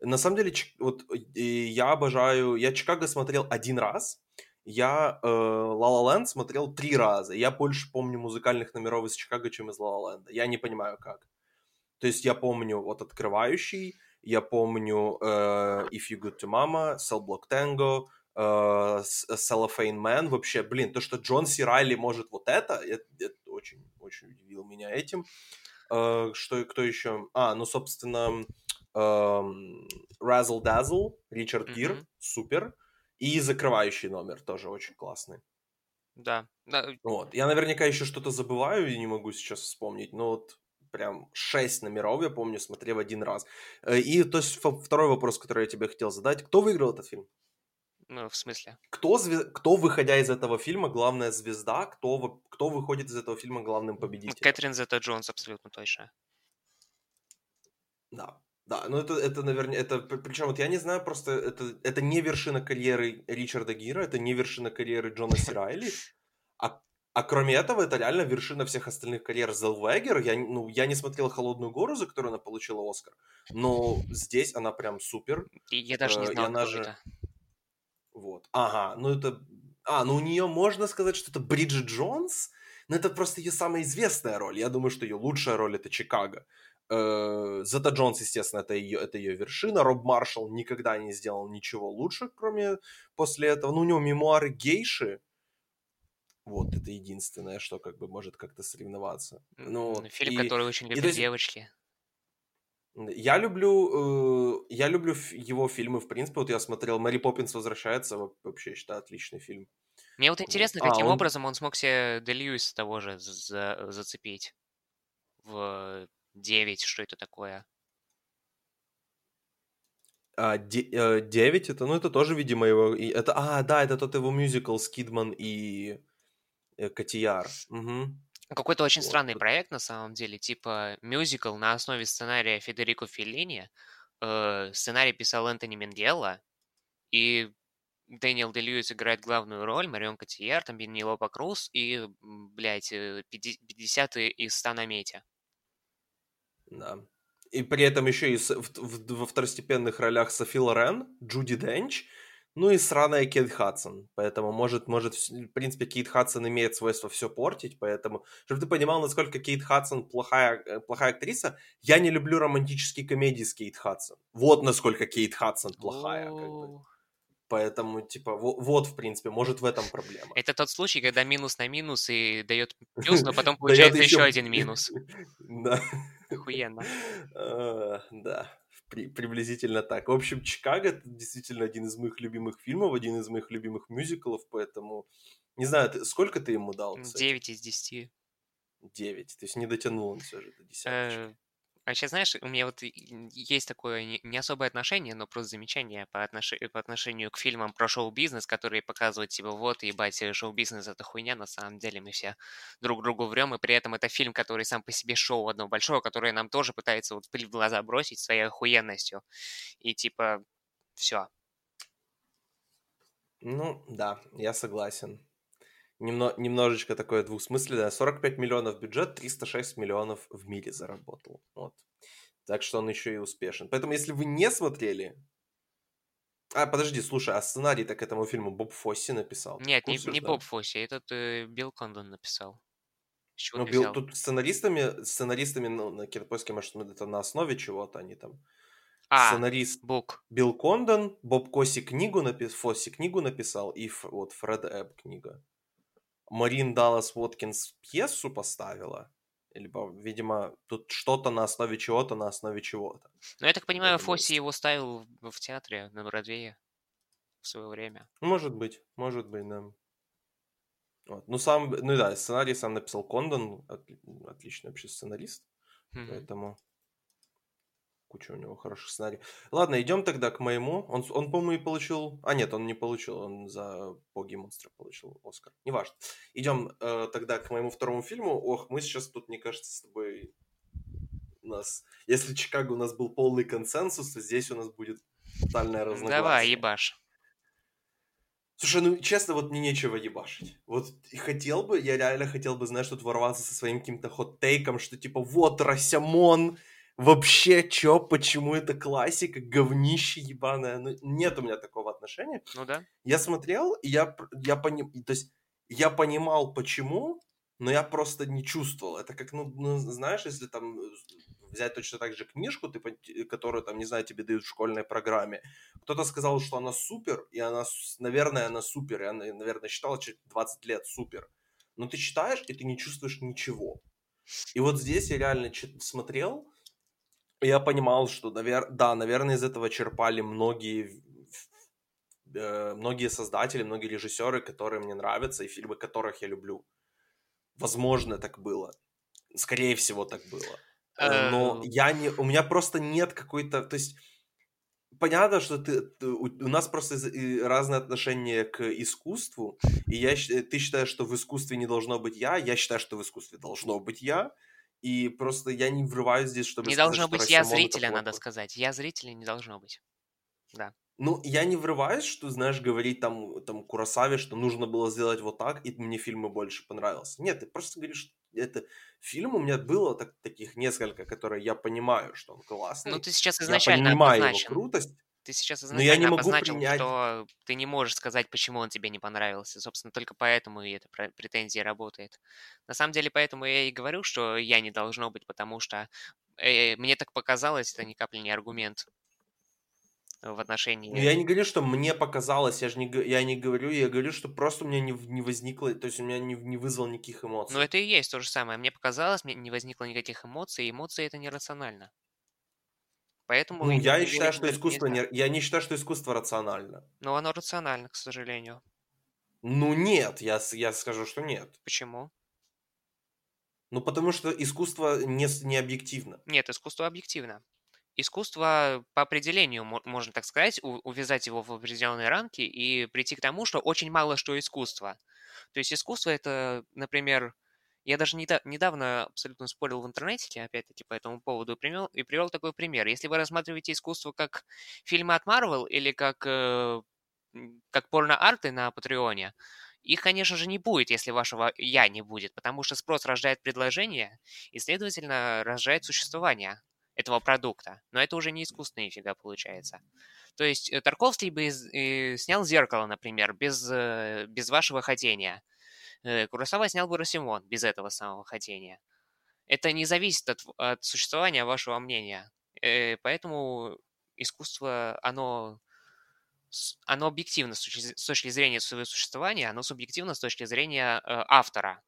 на самом деле, вот я обожаю... Я Чикаго смотрел один раз. Я э, La La смотрел три раза. Я больше помню музыкальных номеров из Чикаго, чем из La La. Я не понимаю, как. То есть я помню вот открывающий, я помню э, If You Good to Mama, Cell Block Tango, э, с- Cellophane Man. Вообще, блин, то, что Джон Си Райли может вот это, это, это очень, очень удивил меня этим. Э, что, кто еще? А, ну, собственно, эм, Razzle Dazzle, Ричард Гир,
Мгм.
супер. И закрывающий номер тоже очень классный.
Да, да,
Вот. Я наверняка еще что-то забываю и не могу сейчас вспомнить, но вот прям шесть номеров, я помню, смотрел один раз. Э, И то есть второй вопрос, который я тебе хотел задать. Кто выиграл этот фильм?
ну, в смысле.
Кто, зве- кто выходя из этого фильма, главная звезда? Кто, кто выходит из этого фильма главным победителем?
Кэтрин Зета Джонс абсолютно точно.
Да. Да, ну это, это наверное, это, причем вот я не знаю, просто это, это не вершина карьеры Ричарда Гира, это не вершина карьеры Джона Сирайли, (laughs) а, а кроме этого, это реально вершина всех остальных карьер Зелвегер. Я, ну, я не смотрел «Холодную гору», за которую она получила Оскар, но здесь она прям супер,
И я даже не
Э, и
знал,
она
кто
же-
это.
вот. Ага, ну это... А, ну у нее можно сказать, что это Бриджит Джонс, но это просто ее самая известная роль. Я думаю, что ее лучшая роль это Чикаго. Э, Зета Джонс, естественно, это ее, это ее вершина. Роб Маршалл никогда не сделал ничего лучше, кроме после этого. Ну, у него мемуары гейши. Вот, это единственное, что как бы может как-то соревноваться. Ну, вот.
Фильм,
и-
который очень
и
любят
то есть-
девочки.
Я люблю, э, я люблю его фильмы, в принципе. Вот я смотрел «Мэри Поппинс возвращается», во- вообще, я считаю, отличный фильм.
Мне вот интересно,
А,
каким
он-
образом он смог себе Де Льюиса того же за- зацепить в 9, что это такое.
А, де- э, 9 это, ну, это тоже, видимо, его... и Это, а, да, это тот его мюзикл с Кидман и э, Котияр. Мгм.
Какой-то очень
Вот,
странный проект, на самом деле, типа мюзикл на основе сценария Федерико Феллини. Э, Сценарий писал Энтони Менделла, и Дэниел Дэй-Льюис играет главную роль, Марион Котийяр, там Пенелопа Круз и, блядь, э, пяти- 50 из 100 на мете.
Да. И при этом еще и во второстепенных ролях Софи Лорен, Джуди Денч, ну и сраная Кейт Хадсон. Поэтому, может, может, в принципе, Кейт Хадсон имеет свойство все портить, поэтому, чтобы ты понимал, насколько Кейт Хадсон плохая, э, плохая актриса, я не люблю романтические комедии с Кейт Хадсон. Вот насколько Кейт Хадсон плохая, как бы. Поэтому, типа, во- вот, в принципе, может, в этом проблема.
Это тот случай, когда минус на минус и дает (laughs) плюс, но потом получается
еще-
еще один минус. (laughs)
Да.
Охуенно.
Э, Да, при- приблизительно так. В общем, Чикаго это действительно один из моих любимых фильмов, один из моих любимых мюзиклов, поэтому не знаю, ты- сколько ты ему дал? кстати?
9 из 10.
Девять. То есть не дотянул он все же до десяточки.
Э, А сейчас, знаешь, у меня вот есть такое не особое отношение, но просто замечание по, отнош- по отношению к фильмам про шоу-бизнес, которые показывают, типа, вот, ебать, э, шоу-бизнес это хуйня, на самом деле мы все друг другу врем, и при этом это фильм, который сам по себе шоу одно большое, которое нам тоже пытается вот пыль в глаза бросить своей охуенностью. И типа, все.
Ну, да, я согласен. Немно, немножечко такое двусмысленное. 45 миллионов бюджет, 306 миллионов в мире заработал. Вот. Так что он еще и успешен. Поэтому, если вы не смотрели... А, подожди, слушай, а сценарий-то к этому фильму Боб Фосси написал?
Нет, не,
курсе,
не
да?
Боб Фосси, этот э, Билл Кондон написал. Чего
Ну, Билл- тут сценаристами, сценаристами, ну, на Кинопоиске, может, это на основе чего-то они там.
А,
Сценарист
Бук.
Билл Кондон, Боб Коси книгу написал, Фосси книгу написал, и Ф- вот Фред Эбб книга. Марин Даллас Уоткинс пьесу поставила. Либо, видимо, тут что-то на основе чего-то, на основе чего-то.
Ну, я так понимаю, Фосси его ставил в, театре на Бродвее в свое время.
Может быть, может быть, да. Вот. Ну, сам, ну да, сценарий сам написал Кондон, отли- отличный вообще сценарист.
Мгм.
Поэтому куча у него хороших сценариев. Ладно, идем тогда к моему. Он, он по-моему, и получил... А, нет, он не получил. Он за «Боги и монстры» получил Оскар. Неважно. Идем э, тогда к моему второму фильму. Ох, мы сейчас тут, мне кажется, с тобой... У нас... Если Чикаго у нас был полный консенсус, то здесь у нас будет тотальное разногласие.
Давай, ебаш.
Слушай, ну честно, вот мне нечего ебашить. Вот хотел бы, я реально хотел бы, знаешь, тут ворваться со своим каким-то хот-тейком, что типа вот Расямон, вообще чё, почему это классика, говнище ебаное. Ну, нет у меня такого отношения.
Ну да.
Я смотрел, и я, я, пони- то есть, я понимал, почему, но я просто не чувствовал. Это как, ну, ну, знаешь, если там э, взять точно так же книжку, ты, пон- которую, там, не знаю, тебе дают в школьной программе. Кто-то сказал, что она супер, и она, наверное, она супер, она, наверное, через 20 лет супер. Но ты читаешь, и ты не чувствуешь ничего. И вот здесь я реально смотрел, я понимал, что, навер... да, наверное, из этого черпали многие, э, многие создатели, многие режиссеры, которые мне нравятся, и фильмы которых я люблю. Возможно, так было. Скорее всего, так было. Э, Но
Э,
я не... У меня просто нет какой-то... То есть, понятно, что ты, ты- у, нас просто разное отношение к искусству, и я, ты считаешь, что в искусстве не должно быть я, я считаю, что в искусстве должно быть я, и просто я не врываюсь здесь, чтобы
Не
сказать,
должно быть я зрителя, надо сказать. Я зрителя не должно быть.
Ну, я не врываюсь, что, знаешь, говорить там, там Курасаве, что нужно было сделать вот так, и мне фильм больше понравился. Нет, ты просто говоришь, что это фильм у меня было так, таких несколько, которые я понимаю, что он классный.
Ну, ты сейчас
я
изначально
понимаю его
обозначил.
крутость.
Ты сейчас
Но я не
изначально обозначил,
принять-
что ты не можешь сказать, почему он тебе не понравился. Собственно, только поэтому и эта пре- претензия работает. На самом деле, поэтому я и говорю, что я не должно быть, потому что э, мне так показалось, это ни капли не аргумент в отношении...
Ну, я не говорю, что мне показалось, я же не, я не говорю, я говорю, что просто у меня не, не возникло, то есть у меня не, не вызвал никаких эмоций.
Но это и есть то же самое. Мне показалось, мне не возникло никаких эмоций, и эмоции это нерационально. Поэтому
Ну, я
не
считаю, что искусство не, я не считаю, что искусство рационально.
Но оно рационально, к сожалению.
Ну нет, я, я скажу, что нет.
Почему?
Ну потому что искусство не, не объективно.
Нет, искусство объективно. Искусство по определению, мо- можно так сказать, увязать его в определенные рамки и прийти к тому, что очень мало что искусство. То есть искусство это, например, я даже неда- недавно абсолютно спорил в интернете, опять-таки, по этому поводу, и привел, и привел такой пример. Если вы рассматриваете искусство как фильмы от Marvel или как, э, как порно-арты на Патреоне, Их, конечно же, не будет, если вашего «я» не будет, потому что спрос рождает предложение, и, следовательно, рождает существование этого продукта. Но это уже не искусственная фига получается. То есть э, Тарковский бы из, э, снял «Зеркало», например, без, э, без вашего хотения. Э, Куросава снял бы «Росимон» без этого самого хотения. Это не зависит от, от существования вашего мнения. Э, поэтому искусство, оно оно объективно с точки, с точки зрения своего существования, оно субъективно с точки зрения э, автора,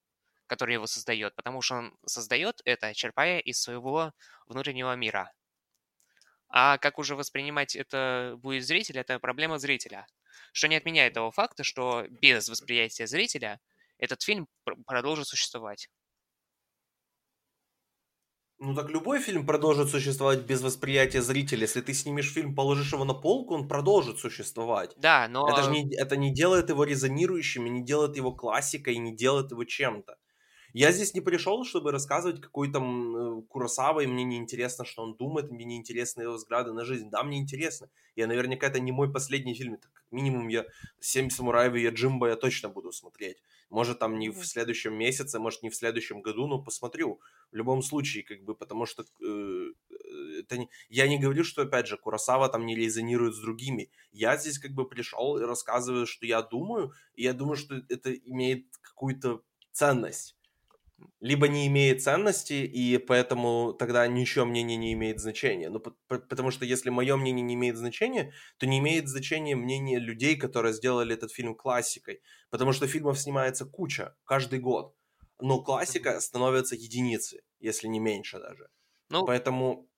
который его создает, потому что он создает это, черпая из своего внутреннего мира. А как уже воспринимать это будет зритель, это проблема зрителя. Что не отменяет того факта, что без восприятия зрителя этот фильм продолжит существовать.
Ну так любой фильм продолжит существовать без восприятия зрителя. Если ты снимешь фильм, положишь его на полку, он продолжит существовать.
Да, но...
Это же не, это не делает его резонирующим, не делает его классикой, не делает его чем-то. Я здесь не пришел, чтобы рассказывать, какой там э, Куросава, и мне не интересно, что он думает, мне не интересны его взгляды на жизнь. Да, мне интересно. Я наверняка это не мой последний фильм. Это как минимум я «Семь самураев» и «Джимба» я точно буду смотреть. Может, там не в следующем месяце, может, не в следующем году, но посмотрю. В любом случае, как бы, потому что э, это не... я не говорю, что, опять же, Куросава там не резонирует с другими. Я здесь как бы пришел и рассказываю, что я думаю, и я думаю, что это имеет какую-то ценность либо не имеет ценности, и поэтому тогда ничего мнение не имеет значения. Ну, потому что если мое мнение не имеет значения, то не имеет значения мнение людей, которые сделали этот фильм классикой. Потому что фильмов снимается куча каждый год. Но классика становится единицей, если не меньше даже. Ну, Поэтому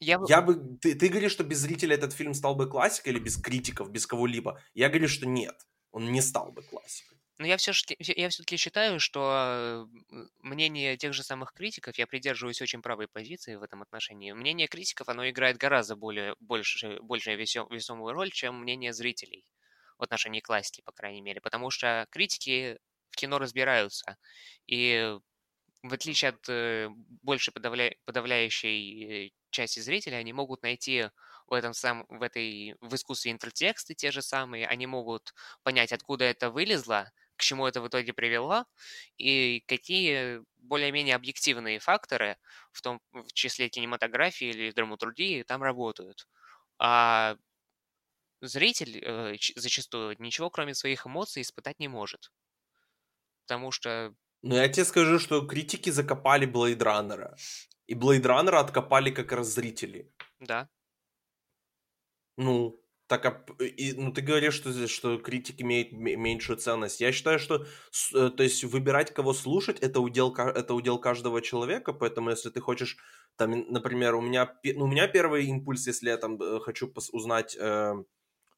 я, я бы... Ты, ты говоришь, что без зрителя этот фильм стал бы классикой или без критиков, без кого-либо? Я говорю, что нет, он не стал бы классикой.
Но я все-таки я все-таки считаю, что мнение тех же самых критиков, я придерживаюсь очень правой позиции в этом отношении. Мнение критиков, оно играет гораздо более, больше, большую весомую роль, чем мнение зрителей в отношении классики, по крайней мере. Потому что критики в кино разбираются. И в отличие от э, больше подавля... подавляющей э, части зрителей, они могут найти в этом сам, в этой в искусстве интертексты те же самые, они могут понять, откуда это вылезло, к чему это в итоге привело, и какие более-менее объективные факторы, в том в числе кинематографии или драматургии, там работают. А зритель э, зачастую ничего, кроме своих эмоций, испытать не может. Потому что...
Ну, я тебе скажу, что критики закопали Runner. И Runner откопали как раз зрители.
Да.
Ну, так, а, и, ну ты говоришь, что, что критик имеет меньшую ценность. Я считаю, что э, то есть выбирать, кого слушать, это удел, это удел каждого человека, поэтому если ты хочешь, там, например, у меня, ну, у меня первый импульс, если я там э, хочу узнать э,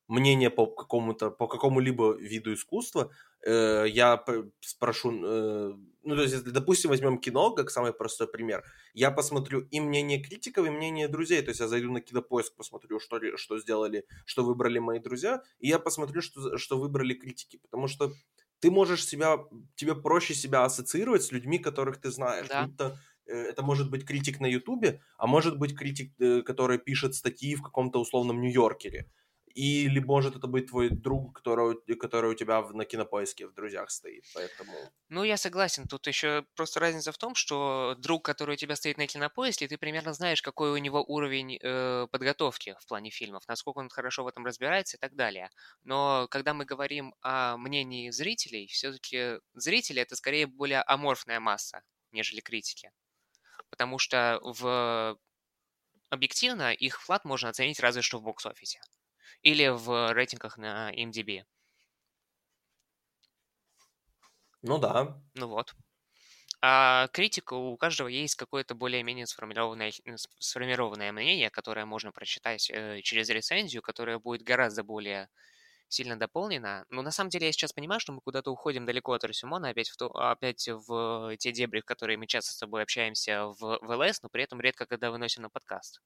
мнение по какому-то, по какому-либо виду искусства, э, я спрошу, э, ну, то есть, допустим, возьмем кино, как самый простой пример, я посмотрю и мнение критиков, и мнение друзей, то есть я зайду на кинопоиск, посмотрю, что, что сделали, что выбрали мои друзья, и я посмотрю, что, что выбрали критики, потому что ты можешь себя, тебе проще себя ассоциировать с людьми, которых ты знаешь, да. будто э, это может быть критик на Ютубе, а может быть критик, э, который пишет статьи в каком-то условном Нью-Йоркере. Или может это быть твой друг, который, который у тебя в, на кинопоиске в друзьях стоит, поэтому...
Ну, я согласен. Тут еще просто разница в том, что друг, который у тебя стоит на кинопоиске, ты примерно знаешь, какой у него уровень э, подготовки в плане фильмов, насколько он хорошо в этом разбирается и так далее. Но когда мы говорим о мнении зрителей, все-таки зрители это скорее более аморфная масса, нежели критики. Потому что в объективно их вклад можно оценить разве что в бокс-офисе или в рейтингах на MDB.
Ну да.
Ну вот. А критика у каждого есть какое-то более-менее сформированное, сформированное мнение, которое можно прочитать э, через рецензию, которое будет гораздо более сильно дополнено. Но на самом деле я сейчас понимаю, что мы куда-то уходим далеко от Росимона, опять в, то, опять в те дебри, в которые мы часто с тобой общаемся в, в ЛС, но при этом редко когда выносим на подкаст.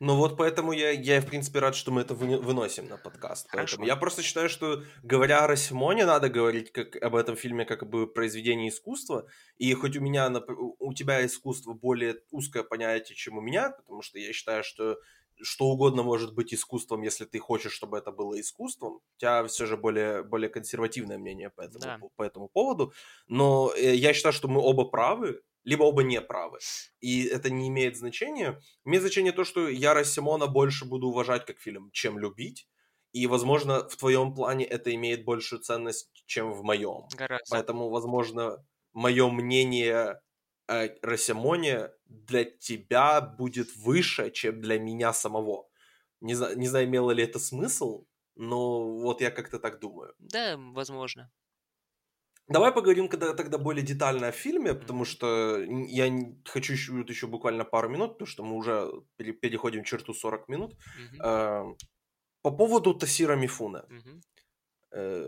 Ну вот поэтому я, я в принципе, рад, что мы это выносим на подкаст. Хорошо. Поэтому я просто считаю, что говоря о Росимоне, надо говорить как, об этом фильме как бы произведении искусства. И хоть у меня, у тебя искусство более узкое понятие, чем у меня, потому что я считаю, что что угодно может быть искусством, если ты хочешь, чтобы это было искусством. У тебя все же более, более консервативное мнение по этому,
Да.
по, по этому поводу. Но э, я считаю, что мы оба правы, либо оба не правы. И это не имеет значения. Имеет значение то, что я Рассимона больше буду уважать как фильм, чем любить. И, возможно, в твоем плане это имеет большую ценность, чем в моем.
Гораздо.
Поэтому, возможно, мое мнение о Рассимоне для тебя будет выше, чем для меня самого. Не, зна- не знаю, имело ли это смысл, но вот я как-то так думаю.
Да, возможно.
Давай поговорим когда, тогда более детально о фильме, потому что я хочу еще, вот еще буквально пару минут, потому что мы уже пере- переходим черту 40 минут.
Мгм.
Э, По поводу Тасира Мифуна.
Мгм.
э,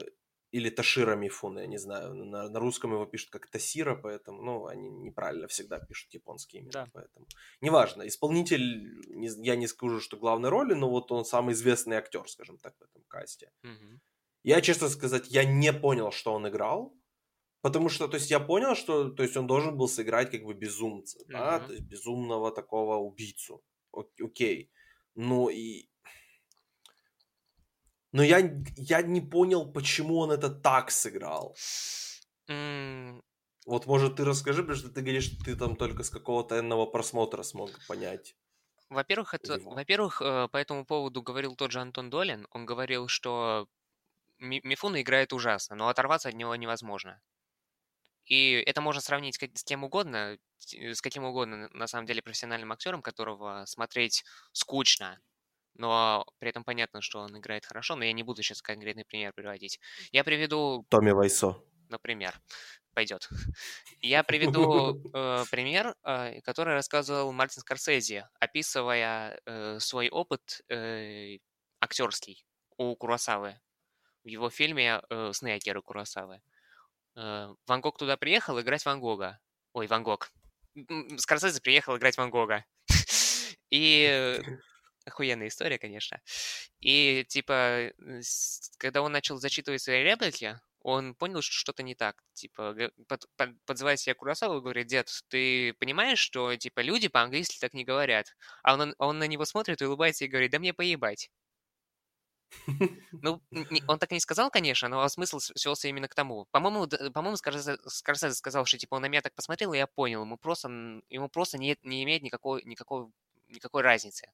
или Ташира Мифуна, я не знаю, на, на русском его пишут как Тасира, поэтому, ну, они неправильно всегда пишут японские имена,
Да.
поэтому. Неважно, исполнитель, я не скажу, что главной роли, но вот он самый известный актер, скажем так, в этом касте.
Мгм.
Я, честно сказать, я не понял, что он играл, потому что, то есть, я понял, что, то есть, он должен был сыграть как бы безумца, да,
Мгм.
то есть, безумного такого убийцу, Ок- окей, ну и... Но я, я не понял, почему он это так сыграл.
М,
Вот, может, ты расскажи, потому что ты говоришь, что ты там только с какого-то энного просмотра смог понять.
Во-первых, это, во-первых, э, по этому поводу говорил тот же Антон Долин. Он говорил, что Ми- Мифуна играет ужасно, но оторваться от него невозможно. И это можно сравнить с кем угодно, с каким угодно, на- самом деле, профессиональным актером, которого смотреть скучно, но при этом понятно, что он играет хорошо, но я не буду сейчас конкретный пример приводить. Я приведу
Томми Вайсо.
например, пойдет. Я приведу э, пример, э, который рассказывал Мартин Скорсезе, описывая э, свой опыт э, актерский у Куросавы в его фильме э, «Сны Акиры Куросавы». Э, Ван Гог туда приехал играть Ван Гога. Ой, Ван Гог. Скорсезе приехал играть Ван Гога. (laughs) И э, охуенная история, конечно. И, типа, э, когда он начал зачитывать свои реплики, он понял, что что-то не так. Типа, под- под- подзывает себя Куросаву и говорит, дед, ты понимаешь, что, типа, люди по-английски так не говорят? А он, он на него смотрит и улыбается и говорит, да мне поебать. Ну, он так не сказал, конечно, но смысл свелся именно к тому. По-моему, д- по-моему, Скорсезе, сказал, что типа он на меня так посмотрел, и я понял, ему просто, ему просто не, не имеет никакой, никакой, никакой разницы.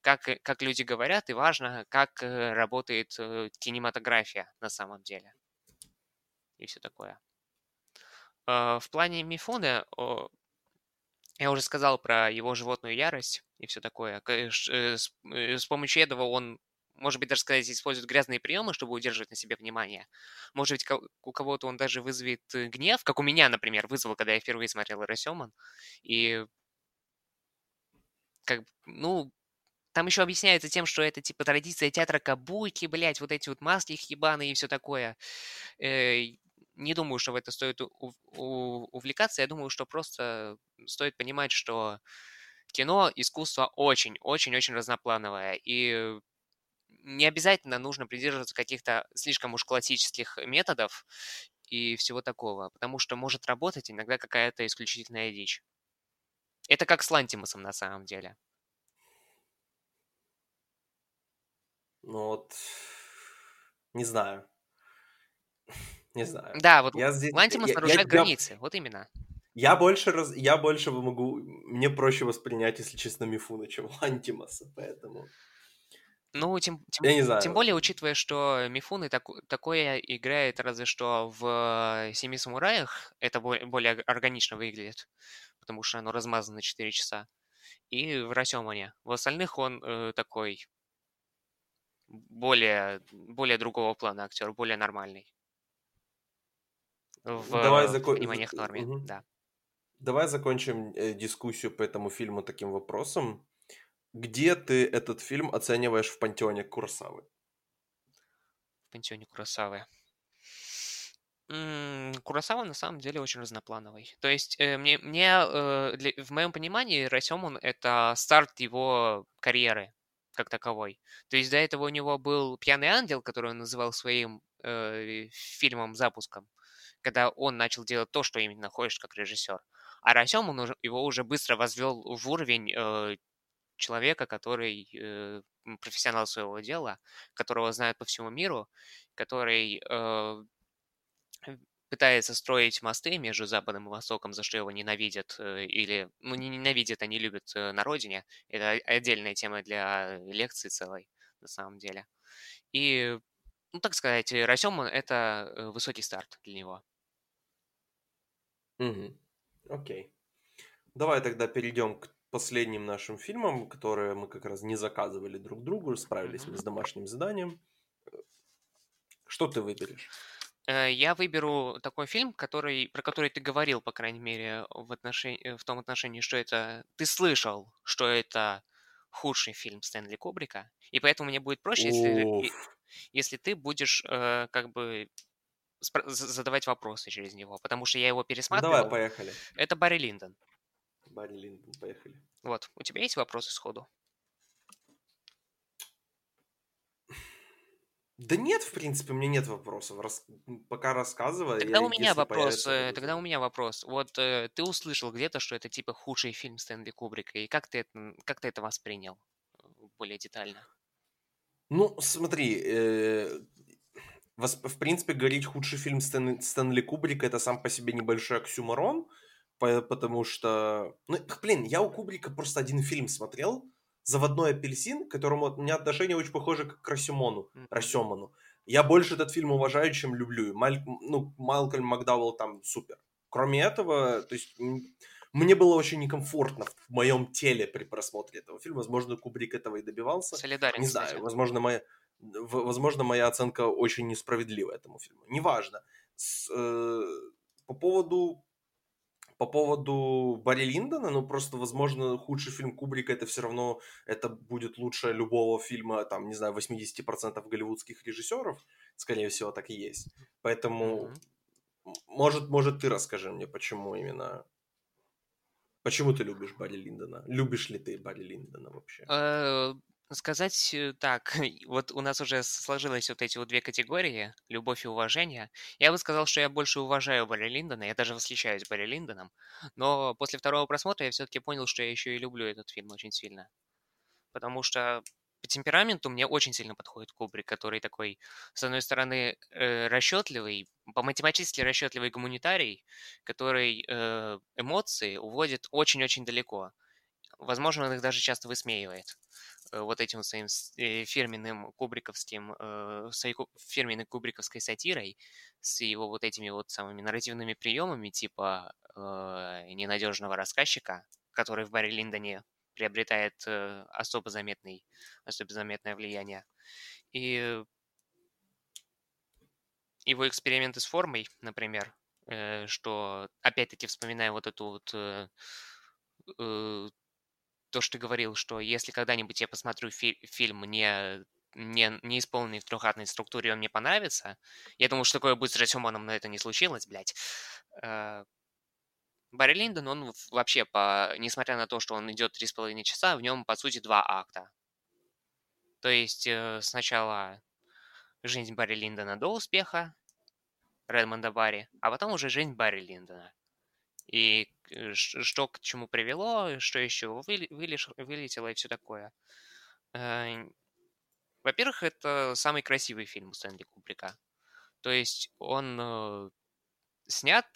Как, э, как люди говорят, и важно, как э, работает э, кинематография на самом деле. И все такое. Э, В плане Мифуна, о, я уже сказал про его животную ярость и все такое. Э, э, с помощью этого он, может быть, даже сказать, использует грязные приемы, чтобы удерживать на себе внимание. Может быть, у кого-то он даже вызовет э, гнев, как у меня, например, вызвал, когда я впервые смотрел Иросёман. И как, ну, там еще объясняется тем, что это типа традиция театра кабуки, блядь, вот эти вот маски их ебаные и все такое. Э, Не думаю, что в это стоит у- у- увлекаться. Я думаю, что просто стоит понимать, что кино, искусство очень-очень-очень разноплановое. И не обязательно нужно придерживаться каких-то слишком уж классических методов и всего такого, потому что может работать иногда какая-то исключительная дичь. Это как с Лантимусом на самом деле.
Ну вот, не знаю. Не знаю.
Да, вот
Я здесь...
Лантимус
я- я-
нарушает
я-
границы, вот именно.
Я больше, раз, я больше могу, мне проще воспринять, если честно, Мифуна, чем (laughs) Лантимаса, поэтому...
Ну, тем, тем,
Я не знаю.
тем более, учитывая, что Мифуны таку- такое играет разве что в «Семи самураях», это бо- более ор- органично выглядит, потому что оно размазано на 4 часа, и в Расёмане. В остальных он э, такой более, более другого плана актер, более нормальный. В,
Давай зако-
пониманиях норме,
мгм.
да.
Давай закончим э, дискуссию по этому фильму таким вопросом. Где ты этот фильм оцениваешь в пантеоне Курсавы?
в пансионе Куросавы. М, Куросава на самом деле очень разноплановый. То есть э, мне, мне э, для- в моем понимании Расёмон это старт его карьеры как таковой. То есть до этого у него был «Пьяный ангел», который он называл своим э, фильмом запуском, когда он начал делать то, что именно хочет как режиссер. А Расёмон уже- его уже быстро возвел в уровень э, человека, который э, профессионал своего дела, которого знают по всему миру, который э, пытается строить мосты между Западом и Востоком, за что его ненавидят, э, или, ну, не ненавидят, они любят э, на родине. Это отдельная тема для лекции целой, на самом деле. И, ну, так сказать, Расемон — это э, высокий старт для него.
Угу. Окей. Давай тогда перейдем к последним нашим фильмам, которые мы как раз не заказывали друг другу, справились мы с домашним заданием. Что ты выберешь?
Э, я выберу такой фильм, который, про который ты говорил, по крайней мере, в, отношении, э, в том отношении, что это... Ты слышал, что это худший фильм Стэнли Кубрика, и поэтому мне будет проще, если, если ты будешь э, как бы задавать вопросы через него, потому что я его пересматривал.
Ну, давай, поехали.
Это Барри Линдон.
Барри Линдон, поехали.
Вот, у тебя есть вопросы сходу?
Да нет, в принципе, у меня нет вопросов. Рас... Пока рассказывай.
Тогда у меня вопрос. Появится... Тогда у меня вопрос. Вот э, ты услышал где-то, что это типа худший фильм Стэнли Кубрика, и как ты это, как ты это воспринял э, более детально?
Ну, смотри, э, в принципе, говорить худший фильм Стэн... Стэнли Кубрика это сам по себе небольшой оксюморон, потому что, ну, блин, я у Кубрика просто один фильм смотрел, «Заводной апельсин», к которому у меня отношение очень похоже к Расимону, mm-hmm. Расеману. Я больше этот фильм уважаю, чем люблю. Маль, ну, Малкольм Макдауэлл там супер. Кроме этого, то есть мне было очень некомфортно в моем теле при просмотре этого фильма. Возможно, Кубрик этого и добивался.
Солидарен,
Не знаю, возможно, моя, возможно, моя оценка очень несправедлива этому фильму. Неважно. С, э, по поводу по поводу Барри Линдона, ну просто, возможно, худший фильм Кубрика это все равно, это будет лучше любого фильма, там, не знаю, 80% голливудских режиссеров, скорее всего, так и есть. Поэтому, mm-hmm. может, может, ты расскажи мне, почему именно Почему ты любишь Барри Линдона? Любишь ли ты Барри Линдона вообще?
Сказать э, так, (laughs) вот у нас уже сложилось вот эти вот две категории, любовь и уважение. Я бы сказал, что я больше уважаю Барри Линдона, я даже восхищаюсь Барри Линдоном, но после второго просмотра я все-таки понял, что я еще и люблю этот фильм очень сильно. Потому что по темпераменту мне очень сильно подходит Кубрик, который такой, с одной стороны, э, расчетливый, по математически расчетливый гуманитарий, который э, эмоции уводит очень-очень далеко. Возможно, он их даже часто высмеивает. Э, вот этим своим э, фирменным кубриковским, э, своей фирменной кубриковской сатирой, с его вот этими вот самыми нарративными приемами, типа ненадежного рассказчика, который в Барри Линдоне приобретает особо, заметный, особо заметное влияние. И его эксперименты с формой, например, что, опять-таки, вспоминая вот эту вот то, что ты говорил, что если когда-нибудь я посмотрю фи- фильм не, не, не исполненный в трехатной структуре, он мне понравится, я думаю, что такое будет с Расюманом, но это не случилось, блядь. Э, Барри Линдон, он вообще, по, несмотря на то, что он идет три с половиной часа, в нем, по сути, два акта. То есть э, сначала жизнь Барри Линдона до успеха, Редмонда Барри, а потом уже жизнь Барри Линдона. И Э, что к чему привело, что еще вылетело и все такое. Э, во-первых, это самый красивый фильм Стэнли Кубрика. То есть он э, снят,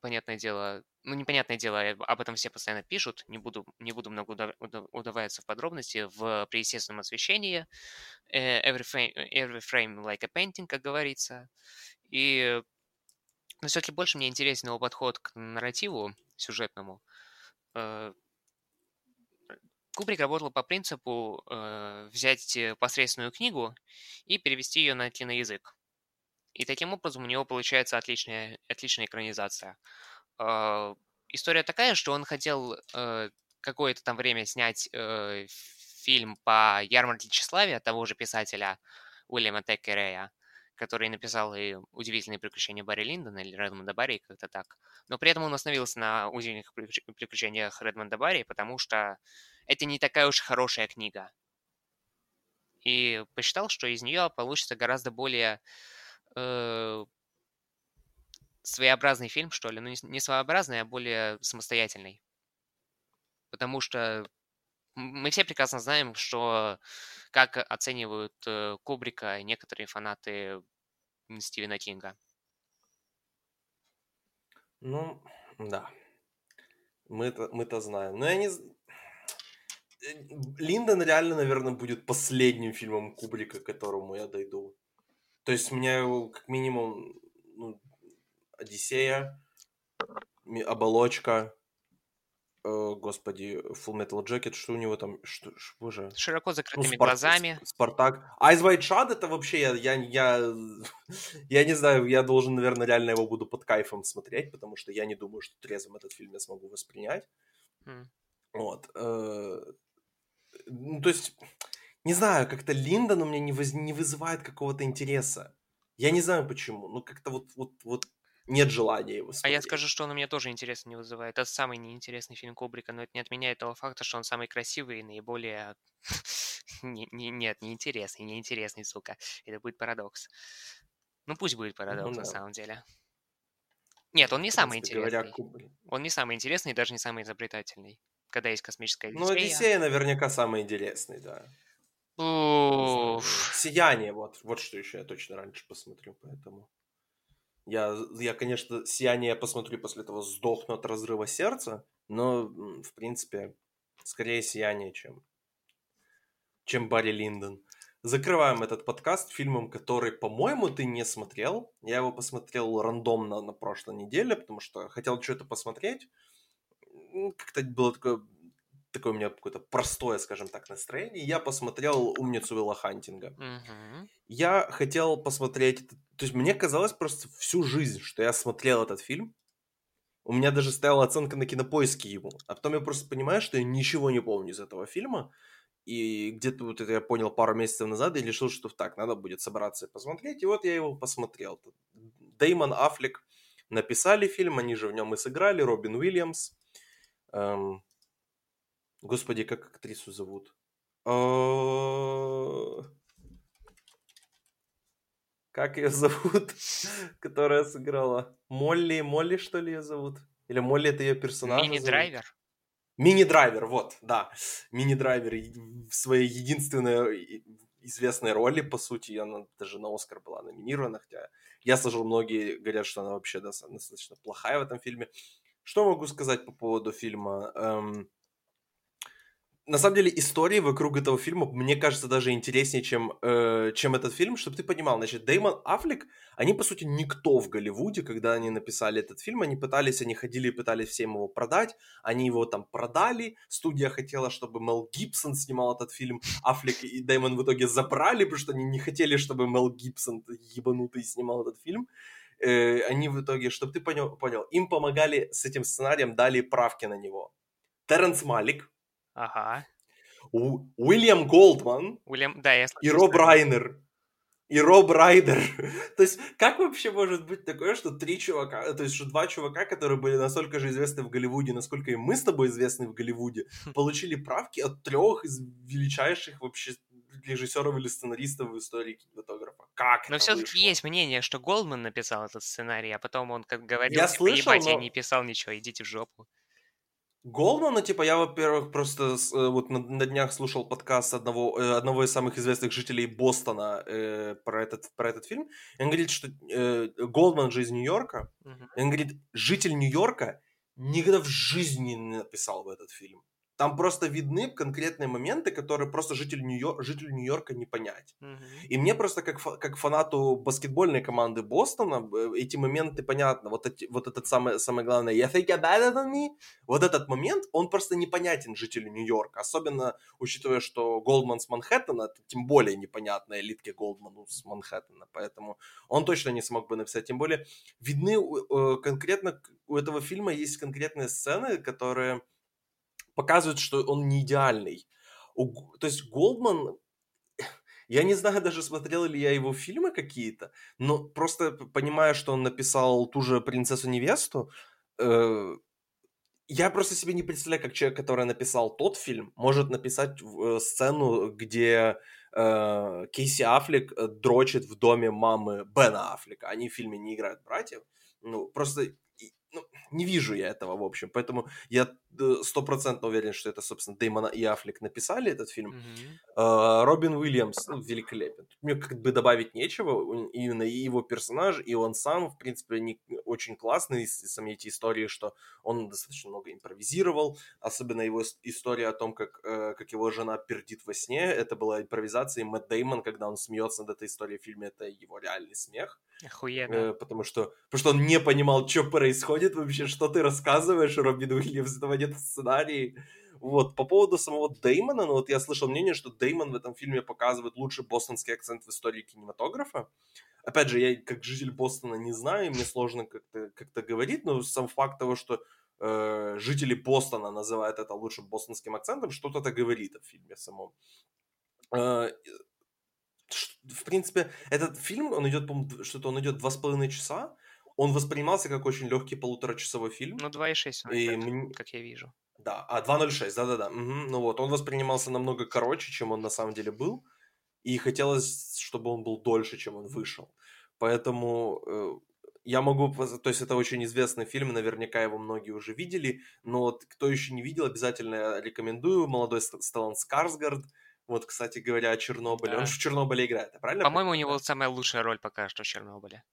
понятное дело, ну, непонятное дело, об этом все постоянно пишут, не буду, не буду много удаваться в подробности, в при естественном освещении, every frame, every frame like a painting, как говорится, и но все-таки больше мне интересен его подход к нарративу сюжетному. Э, Кубрик работал по принципу э, взять посредственную книгу и перевести ее на киноязык. И таким образом у него получается отличная, отличная экранизация. Э, история такая, что он хотел э, какое-то там время снять э, фильм по ярмарке тщеславия того же писателя Уильяма Теккерея, который написал и «Удивительные приключения Барри Линдона» или Редмонда Барри, как-то так. Но при этом он остановился на «Удивительных приключениях Редмонда Барри», потому что это не такая уж хорошая книга. И посчитал, что из нее получится гораздо более э, своеобразный фильм, что ли. Ну, не своеобразный, а более самостоятельный. Потому что мы все прекрасно знаем, что как оценивают э, Кубрика некоторые фанаты Стивена Кинга.
Ну, да. Мы это, мы это знаем. Но я не... Э, Линдон реально, наверное, будет последним фильмом Кубрика, к которому я дойду. То есть у меня как минимум ну, Одиссея, оболочка, господи, Full Metal Jacket, что у него там, что, что боже.
Широко ну, закрытыми ну, Спар- глазами.
Спартак. Eyes Wide Shut это вообще, я, я, я, я не знаю, я должен, наверное, реально его буду под кайфом смотреть, потому что я не думаю, что трезвым этот фильм я смогу воспринять. Mm. Вот. Э, ну, то есть, не знаю, как-то Линдон у меня не, воз, не вызывает какого-то интереса. Я не знаю почему, ну как-то вот, вот, вот нет желания его смотреть.
А я скажу, что он у меня тоже интереса не вызывает. Это самый неинтересный фильм Кубрика, но это не отменяет того факта, что он самый красивый и наиболее... (laughs) не, не, нет, неинтересный, неинтересный, сука. Это будет парадокс. Ну пусть будет парадокс на самом деле. Нет, он не самый интересный. Он не самый интересный и даже не самый изобретательный, когда есть космическая
Одиссея. Ну, Одиссея наверняка самый интересный, да. Сияние, вот, вот что еще я точно раньше посмотрю, поэтому... Я, я, конечно, «Сияние» посмотрю после того сдохну от разрыва сердца, но, в принципе, скорее «Сияние», чем, чем Барри Линдон. Закрываем этот подкаст фильмом, который, по-моему, ты не смотрел. Я его посмотрел рандомно на прошлой неделе, потому что хотел что-то посмотреть. Как-то было такое такое у меня какое-то простое, скажем так, настроение. Я посмотрел «Умницу Вилла Хантинга».
Uh-huh.
Я хотел посмотреть... То есть мне казалось просто всю жизнь, что я смотрел этот фильм. У меня даже стояла оценка на кинопоиске ему. А потом я просто понимаю, что я ничего не помню из этого фильма. И где-то вот это я понял пару месяцев назад и решил, что так, надо будет собраться и посмотреть. И вот я его посмотрел. Деймон Аффлек написали фильм, они же в нем и сыграли, Робин Уильямс. Эм, Господи, как актрису зовут? Как ее (laughs) зовут? Которая сыграла? Молли, Молли, что ли, ее зовут? Или Молли это ее персонаж?
Мини-драйвер?
Мини-драйвер, вот, да. Мини-драйвер в своей единственной известной роли, по сути, она даже на Оскар была номинирована, хотя я слышал, многие говорят, что она вообще достаточно плохая в этом фильме. Что могу сказать по поводу фильма? Эм, на самом деле истории вокруг этого фильма, мне кажется, даже интереснее, чем, э, чем этот фильм, чтобы ты понимал. Значит, Дэймон Аффлек, они, по сути, никто в Голливуде, когда они написали этот фильм, они пытались, они ходили и пытались всем его продать, они его там продали, студия хотела, чтобы Мел Гибсон снимал этот фильм, Аффлек и Дэймон в итоге забрали, потому что они не хотели, чтобы Мел Гибсон ебанутый снимал этот фильм. Э, они в итоге, чтобы ты понял, понял, им помогали с этим сценарием, дали правки на него. Терренс Малик,
Ага.
У- Уильям Голдман
Уильям, да, я
и Роб Райнер. И Роб Райдер. (laughs) то есть, как вообще может быть такое, что три чувака, то есть, что два чувака, которые были настолько же известны в Голливуде, насколько и мы с тобой известны в Голливуде, получили правки от трех из величайших вообще режиссеров или сценаристов в истории кинематографа. Как
Но все-таки есть мнение, что Голдман написал этот сценарий, а потом он как говорил,
я типа, слышал,
ебать, но... я не писал ничего, идите в жопу.
Голмана, типа, я, во-первых, просто э, вот на, на днях слушал подкаст одного, э, одного из самых известных жителей Бостона э, про, этот, про этот фильм. И он говорит, что э, Голдман же из Нью-Йорка. Uh-huh. И он говорит, житель Нью-Йорка никогда в жизни не написал бы этот фильм. Там просто видны конкретные моменты, которые просто житель Нью-Йорка, жителю Нью-Йорка не понять. Mm-hmm. И мне просто как, как фанату баскетбольной команды Бостона э, эти моменты понятны. Вот, эти, вот этот самый, самое главное, я think about it on me, вот этот момент, он просто непонятен жителю Нью-Йорка. Особенно учитывая, что Голдман с Манхэттена, это тем более непонятно элитке Голдману с Манхэттена. Поэтому он точно не смог бы написать. Тем более видны э, конкретно у этого фильма есть конкретные сцены, которые показывает, что он не идеальный. У, то есть Голдман, я не знаю даже, смотрел ли я его фильмы какие-то, но просто понимая, что он написал ту же «Принцессу-невесту», э, я просто себе не представляю, как человек, который написал тот фильм, может написать э, сцену, где э, Кейси Аффлек э, дрочит в доме мамы Бена Аффлека. Они в фильме не играют братьев. Ну, просто ну, не вижу я этого, в общем. Поэтому я стопроцентно уверен, что это, собственно, Дэймон и Аффлек написали этот фильм.
Мгм.
Робин Уильямс, ну, великолепен. Тут Мне как бы добавить нечего. Именно и его персонаж, и он сам, в принципе, они очень классные. И сами эти истории, что он достаточно много импровизировал. Особенно его история о том, как, э, как его жена пердит во сне. Это была импровизация. И Мэтт Дэймон, когда он смеется над этой историей в фильме, это его реальный смех.
Охуенно.
Э, потому что, потому что он не понимал, что происходит вообще, что ты рассказываешь, Робин Уильямс, этого в сценарии. Вот, по поводу самого Деймона, ну вот я слышал мнение, что Деймон в этом фильме показывает лучший бостонский акцент в истории кинематографа. Опять же, я как житель Бостона не знаю, мне сложно как-то как говорить, но сам факт того, что э, жители Бостона называют это лучшим бостонским акцентом, что-то это говорит о фильме самом. Э, в принципе, этот фильм, он идет, по-моему, что-то он идет два с половиной часа. Он воспринимался как очень легкий полуторачасовой фильм.
Ну, 2,6 он
И мне-
как я вижу.
Да, а 2.06, да-да-да. мгм. Ну вот, он воспринимался намного короче, чем он на самом деле был. И хотелось, чтобы он был дольше, чем он вышел. Поэтому э, я могу... То есть это очень известный фильм, наверняка его многие уже видели. Но вот кто еще не видел, обязательно рекомендую. Молодой Ст- Стеллан Скарсгард. Вот, кстати говоря, о Чернобыле. Он
Да.
же в Чернобыле играет, правильно
По-моему, у него
да?
самая лучшая роль пока что в Чернобыле.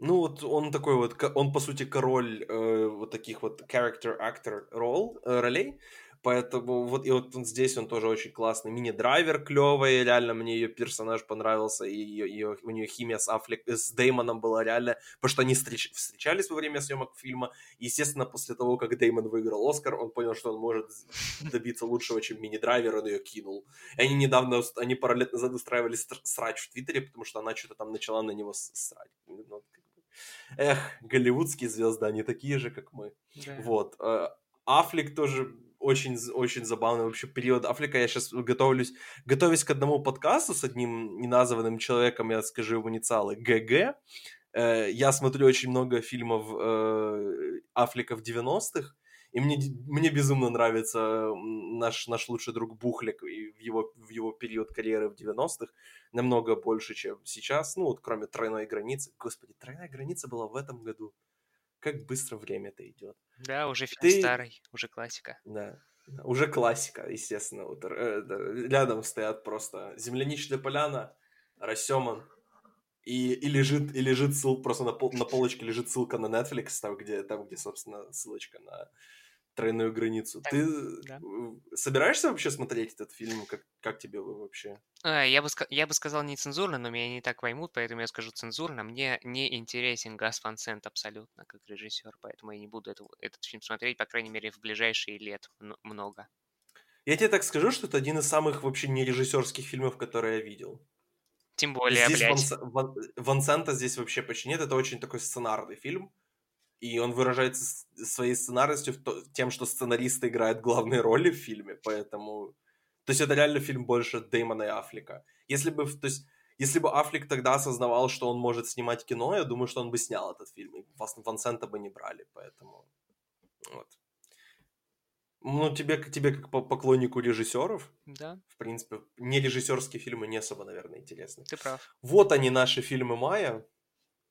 Ну вот он такой вот, он по сути король э, вот таких вот character actor ролл, э, ролей, поэтому вот и вот здесь он тоже очень классный, мини-драйвер клевый, реально мне ее персонаж понравился, и ее, ее- у нее химия с Аффлек, э, с Деймоном была реально, потому что они встреч- встречались во время съемок фильма, естественно, после того, как Деймон выиграл Оскар, он понял, что он может добиться лучшего, чем мини-драйвер, он ее кинул. И они недавно, они пару лет назад устраивали стр- срач в Твиттере, потому что она что-то там начала на него срать. Ну. Эх, голливудские звезды, они такие же, как мы.
Да.
Вот. э, Аффлек тоже очень, очень забавный вообще период Аффлека. Я сейчас готовлюсь, готовясь к одному подкасту с одним неназванным человеком, я скажу его инициалы, ГГ. Э, Я смотрю очень много фильмов э, в 90-х, и мне, мне безумно нравится наш, наш лучший друг Бухлик и в его, в его период карьеры в 90-х намного больше, чем сейчас. Ну, вот кроме тройной границы. Господи, тройная граница была в этом году. Как быстро время-то идет.
Да, уже фильм
Ты-
старый, уже классика.
Да. да, Уже классика, естественно. Вот, э, да, рядом стоят просто земляничная поляна, Рассеман. И, и лежит, и лежит ссылка, просто на, пол, на полочке лежит ссылка на Netflix, там где, там, где, собственно, ссылочка на тройную границу.
Так,
Ты
да.
собираешься вообще смотреть этот фильм? Как, как тебе вообще?
А, я, бы, я бы сказал нецензурно, но меня не так поймут, поэтому я скажу цензурно. Мне не интересен Гас Ван Сент абсолютно как режиссер, поэтому я не буду этого- этот фильм смотреть, по крайней мере, в ближайшие лет много.
Я тебе так скажу, что это один из самых вообще не режиссерских фильмов, которые я видел.
Тем более,
здесь
блядь.
Ван- Ван Сента здесь вообще почти нет. Это очень такой сценарный фильм. И он выражается своей сценарностью то- тем, что сценаристы играют главные роли в фильме. Поэтому... То есть это реально фильм больше Дэймона и Аффлека. Если бы... То есть, если бы Аффлек тогда осознавал, что он может снимать кино, я думаю, что он бы снял этот фильм. И Ван Сента бы не брали, поэтому... Вот. Ну, тебе, тебе как по- поклоннику режиссеров,
Да,
в принципе, не режиссерские фильмы не особо, наверное, интересны.
ты прав.
Вот они, наши фильмы мая.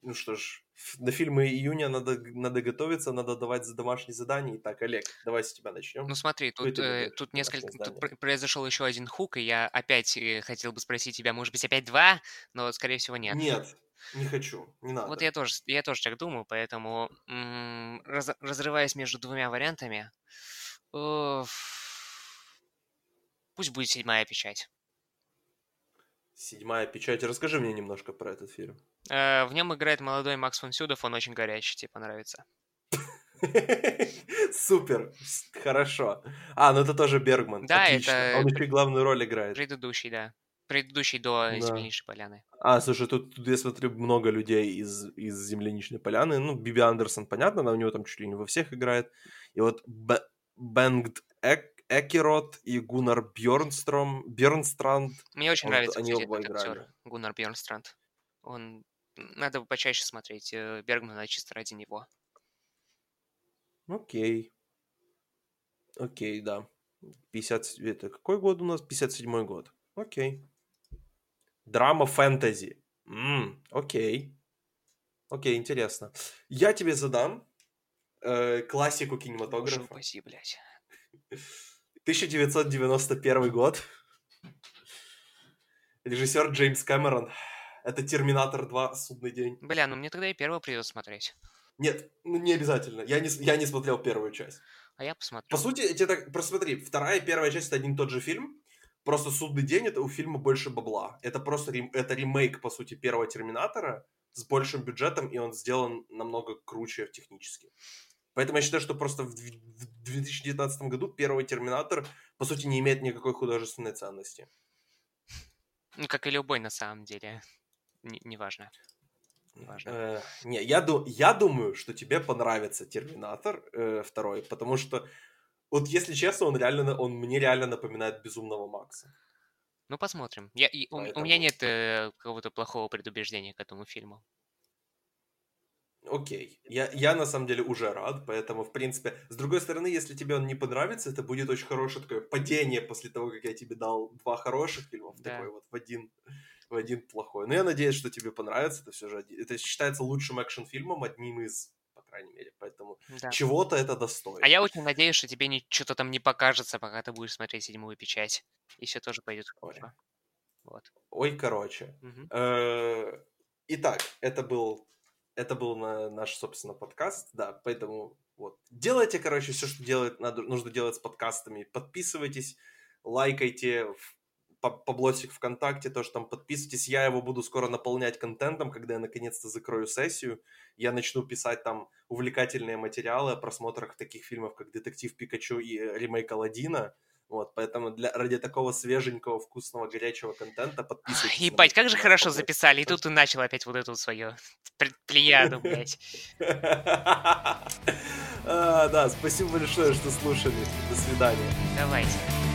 Ну что ж, на фильмы июня надо, надо готовиться, надо давать за домашние задания. Итак, Олег, давай с тебя начнем.
Ну смотри, тут, э, тут несколько, тут
задание?
пр- произошел еще один хук, и я опять э, хотел бы спросить тебя, может быть, опять два, но, скорее всего, нет.
Нет, не хочу, не надо.
Вот я тоже, я тоже так думаю, поэтому м, раз- разрываясь между двумя вариантами, пусть будет седьмая печать.
Седьмая печать. Расскажи мне немножко про этот фильм.
Э, в нем играет молодой Макс фон Сюдов, он очень горячий, тебе понравится. (laughs)
Супер, хорошо. А, ну это тоже Бергман.
Да,
Отлично.
это-
Он еще и главную роль играет.
Предыдущий, да. Предыдущий до
Да.
Земляничной поляны.
А, слушай, тут, тут я смотрю много людей из, из Земляничной поляны. Ну, Биби Андерсон, понятно, она у него там чуть ли не во всех играет. И вот Б- Эк- Экерот и Гуннар Бьернстром, Бьернстранд.
Мне очень
Вот
нравится,
они
кстати,
оба
этот
играли.
актер Гуннар Бьернстранд. Он... Надо бы почаще смотреть э, Бергмана чисто ради него.
Окей. Окей, да. 50... Это какой год у нас? 57 год. Окей. Драма фэнтези. Окей. Окей, интересно. Я тебе задам э, классику
Боже
кинематографа.
упаси, блядь.
1991 год. Режиссер Джеймс Кэмерон. Это Терминатор 2. Судный день.
Бля, ну мне тогда и первого придется смотреть.
Нет, ну не обязательно. Я не, я не смотрел первую часть.
А я посмотрю.
По сути, тебе так, просмотри, вторая и первая часть это один и тот же фильм. Просто «Судный день» — это у фильма больше бабла. Это просто рем, это ремейк, по сути, первого «Терминатора» с большим бюджетом, и он сделан намного круче технически. Поэтому я считаю, что просто в 2019 году первый «Терминатор», по сути, не имеет никакой художественной ценности.
Ну, как и любой, на самом деле. Неважно.
Не, важно. Э, не я, я думаю, что тебе понравится «Терминатор» э, второй, потому что вот если честно, он реально, он мне реально напоминает Безумного Макса.
Ну, посмотрим. Я, и, Поэтому... У меня нет э, какого-то плохого предубеждения к этому фильму.
Окей. Я, я на самом деле уже рад, поэтому, в принципе, с другой стороны, если тебе он не понравится, это будет очень хорошее такое падение после того, как я тебе дал два хороших фильма, да. такой вот в один, в один плохой. Но я надеюсь, что тебе понравится. Это все же это считается лучшим экшн-фильмом, одним из крайней мере. Поэтому да. чего-то это достойно.
А я очень надеюсь, что тебе что-то там не покажется, пока ты будешь смотреть седьмую печать. И все тоже пойдет хорошо. Ой.
Вот. Ой, короче. Э, итак, это был это был наш, собственно, подкаст, да, поэтому вот. Делайте, короче, все, что делать, надо, нужно делать с подкастами. Подписывайтесь, лайкайте, поблосик ВКонтакте, тоже там подписывайтесь. Я его буду скоро наполнять контентом, когда я наконец-то закрою сессию. Я начну писать там увлекательные материалы о просмотрах таких фильмов, как «Детектив Пикачу» и ремейк «Аладдина». Вот, поэтому для, ради такого свеженького, вкусного, горячего контента подписывайтесь.
Ебать, как же хорошо записали, и тут ты начал опять вот эту свою плеяду, (laughs) блядь. (laughs)
А, да, спасибо большое, что слушали. До свидания.
Давайте.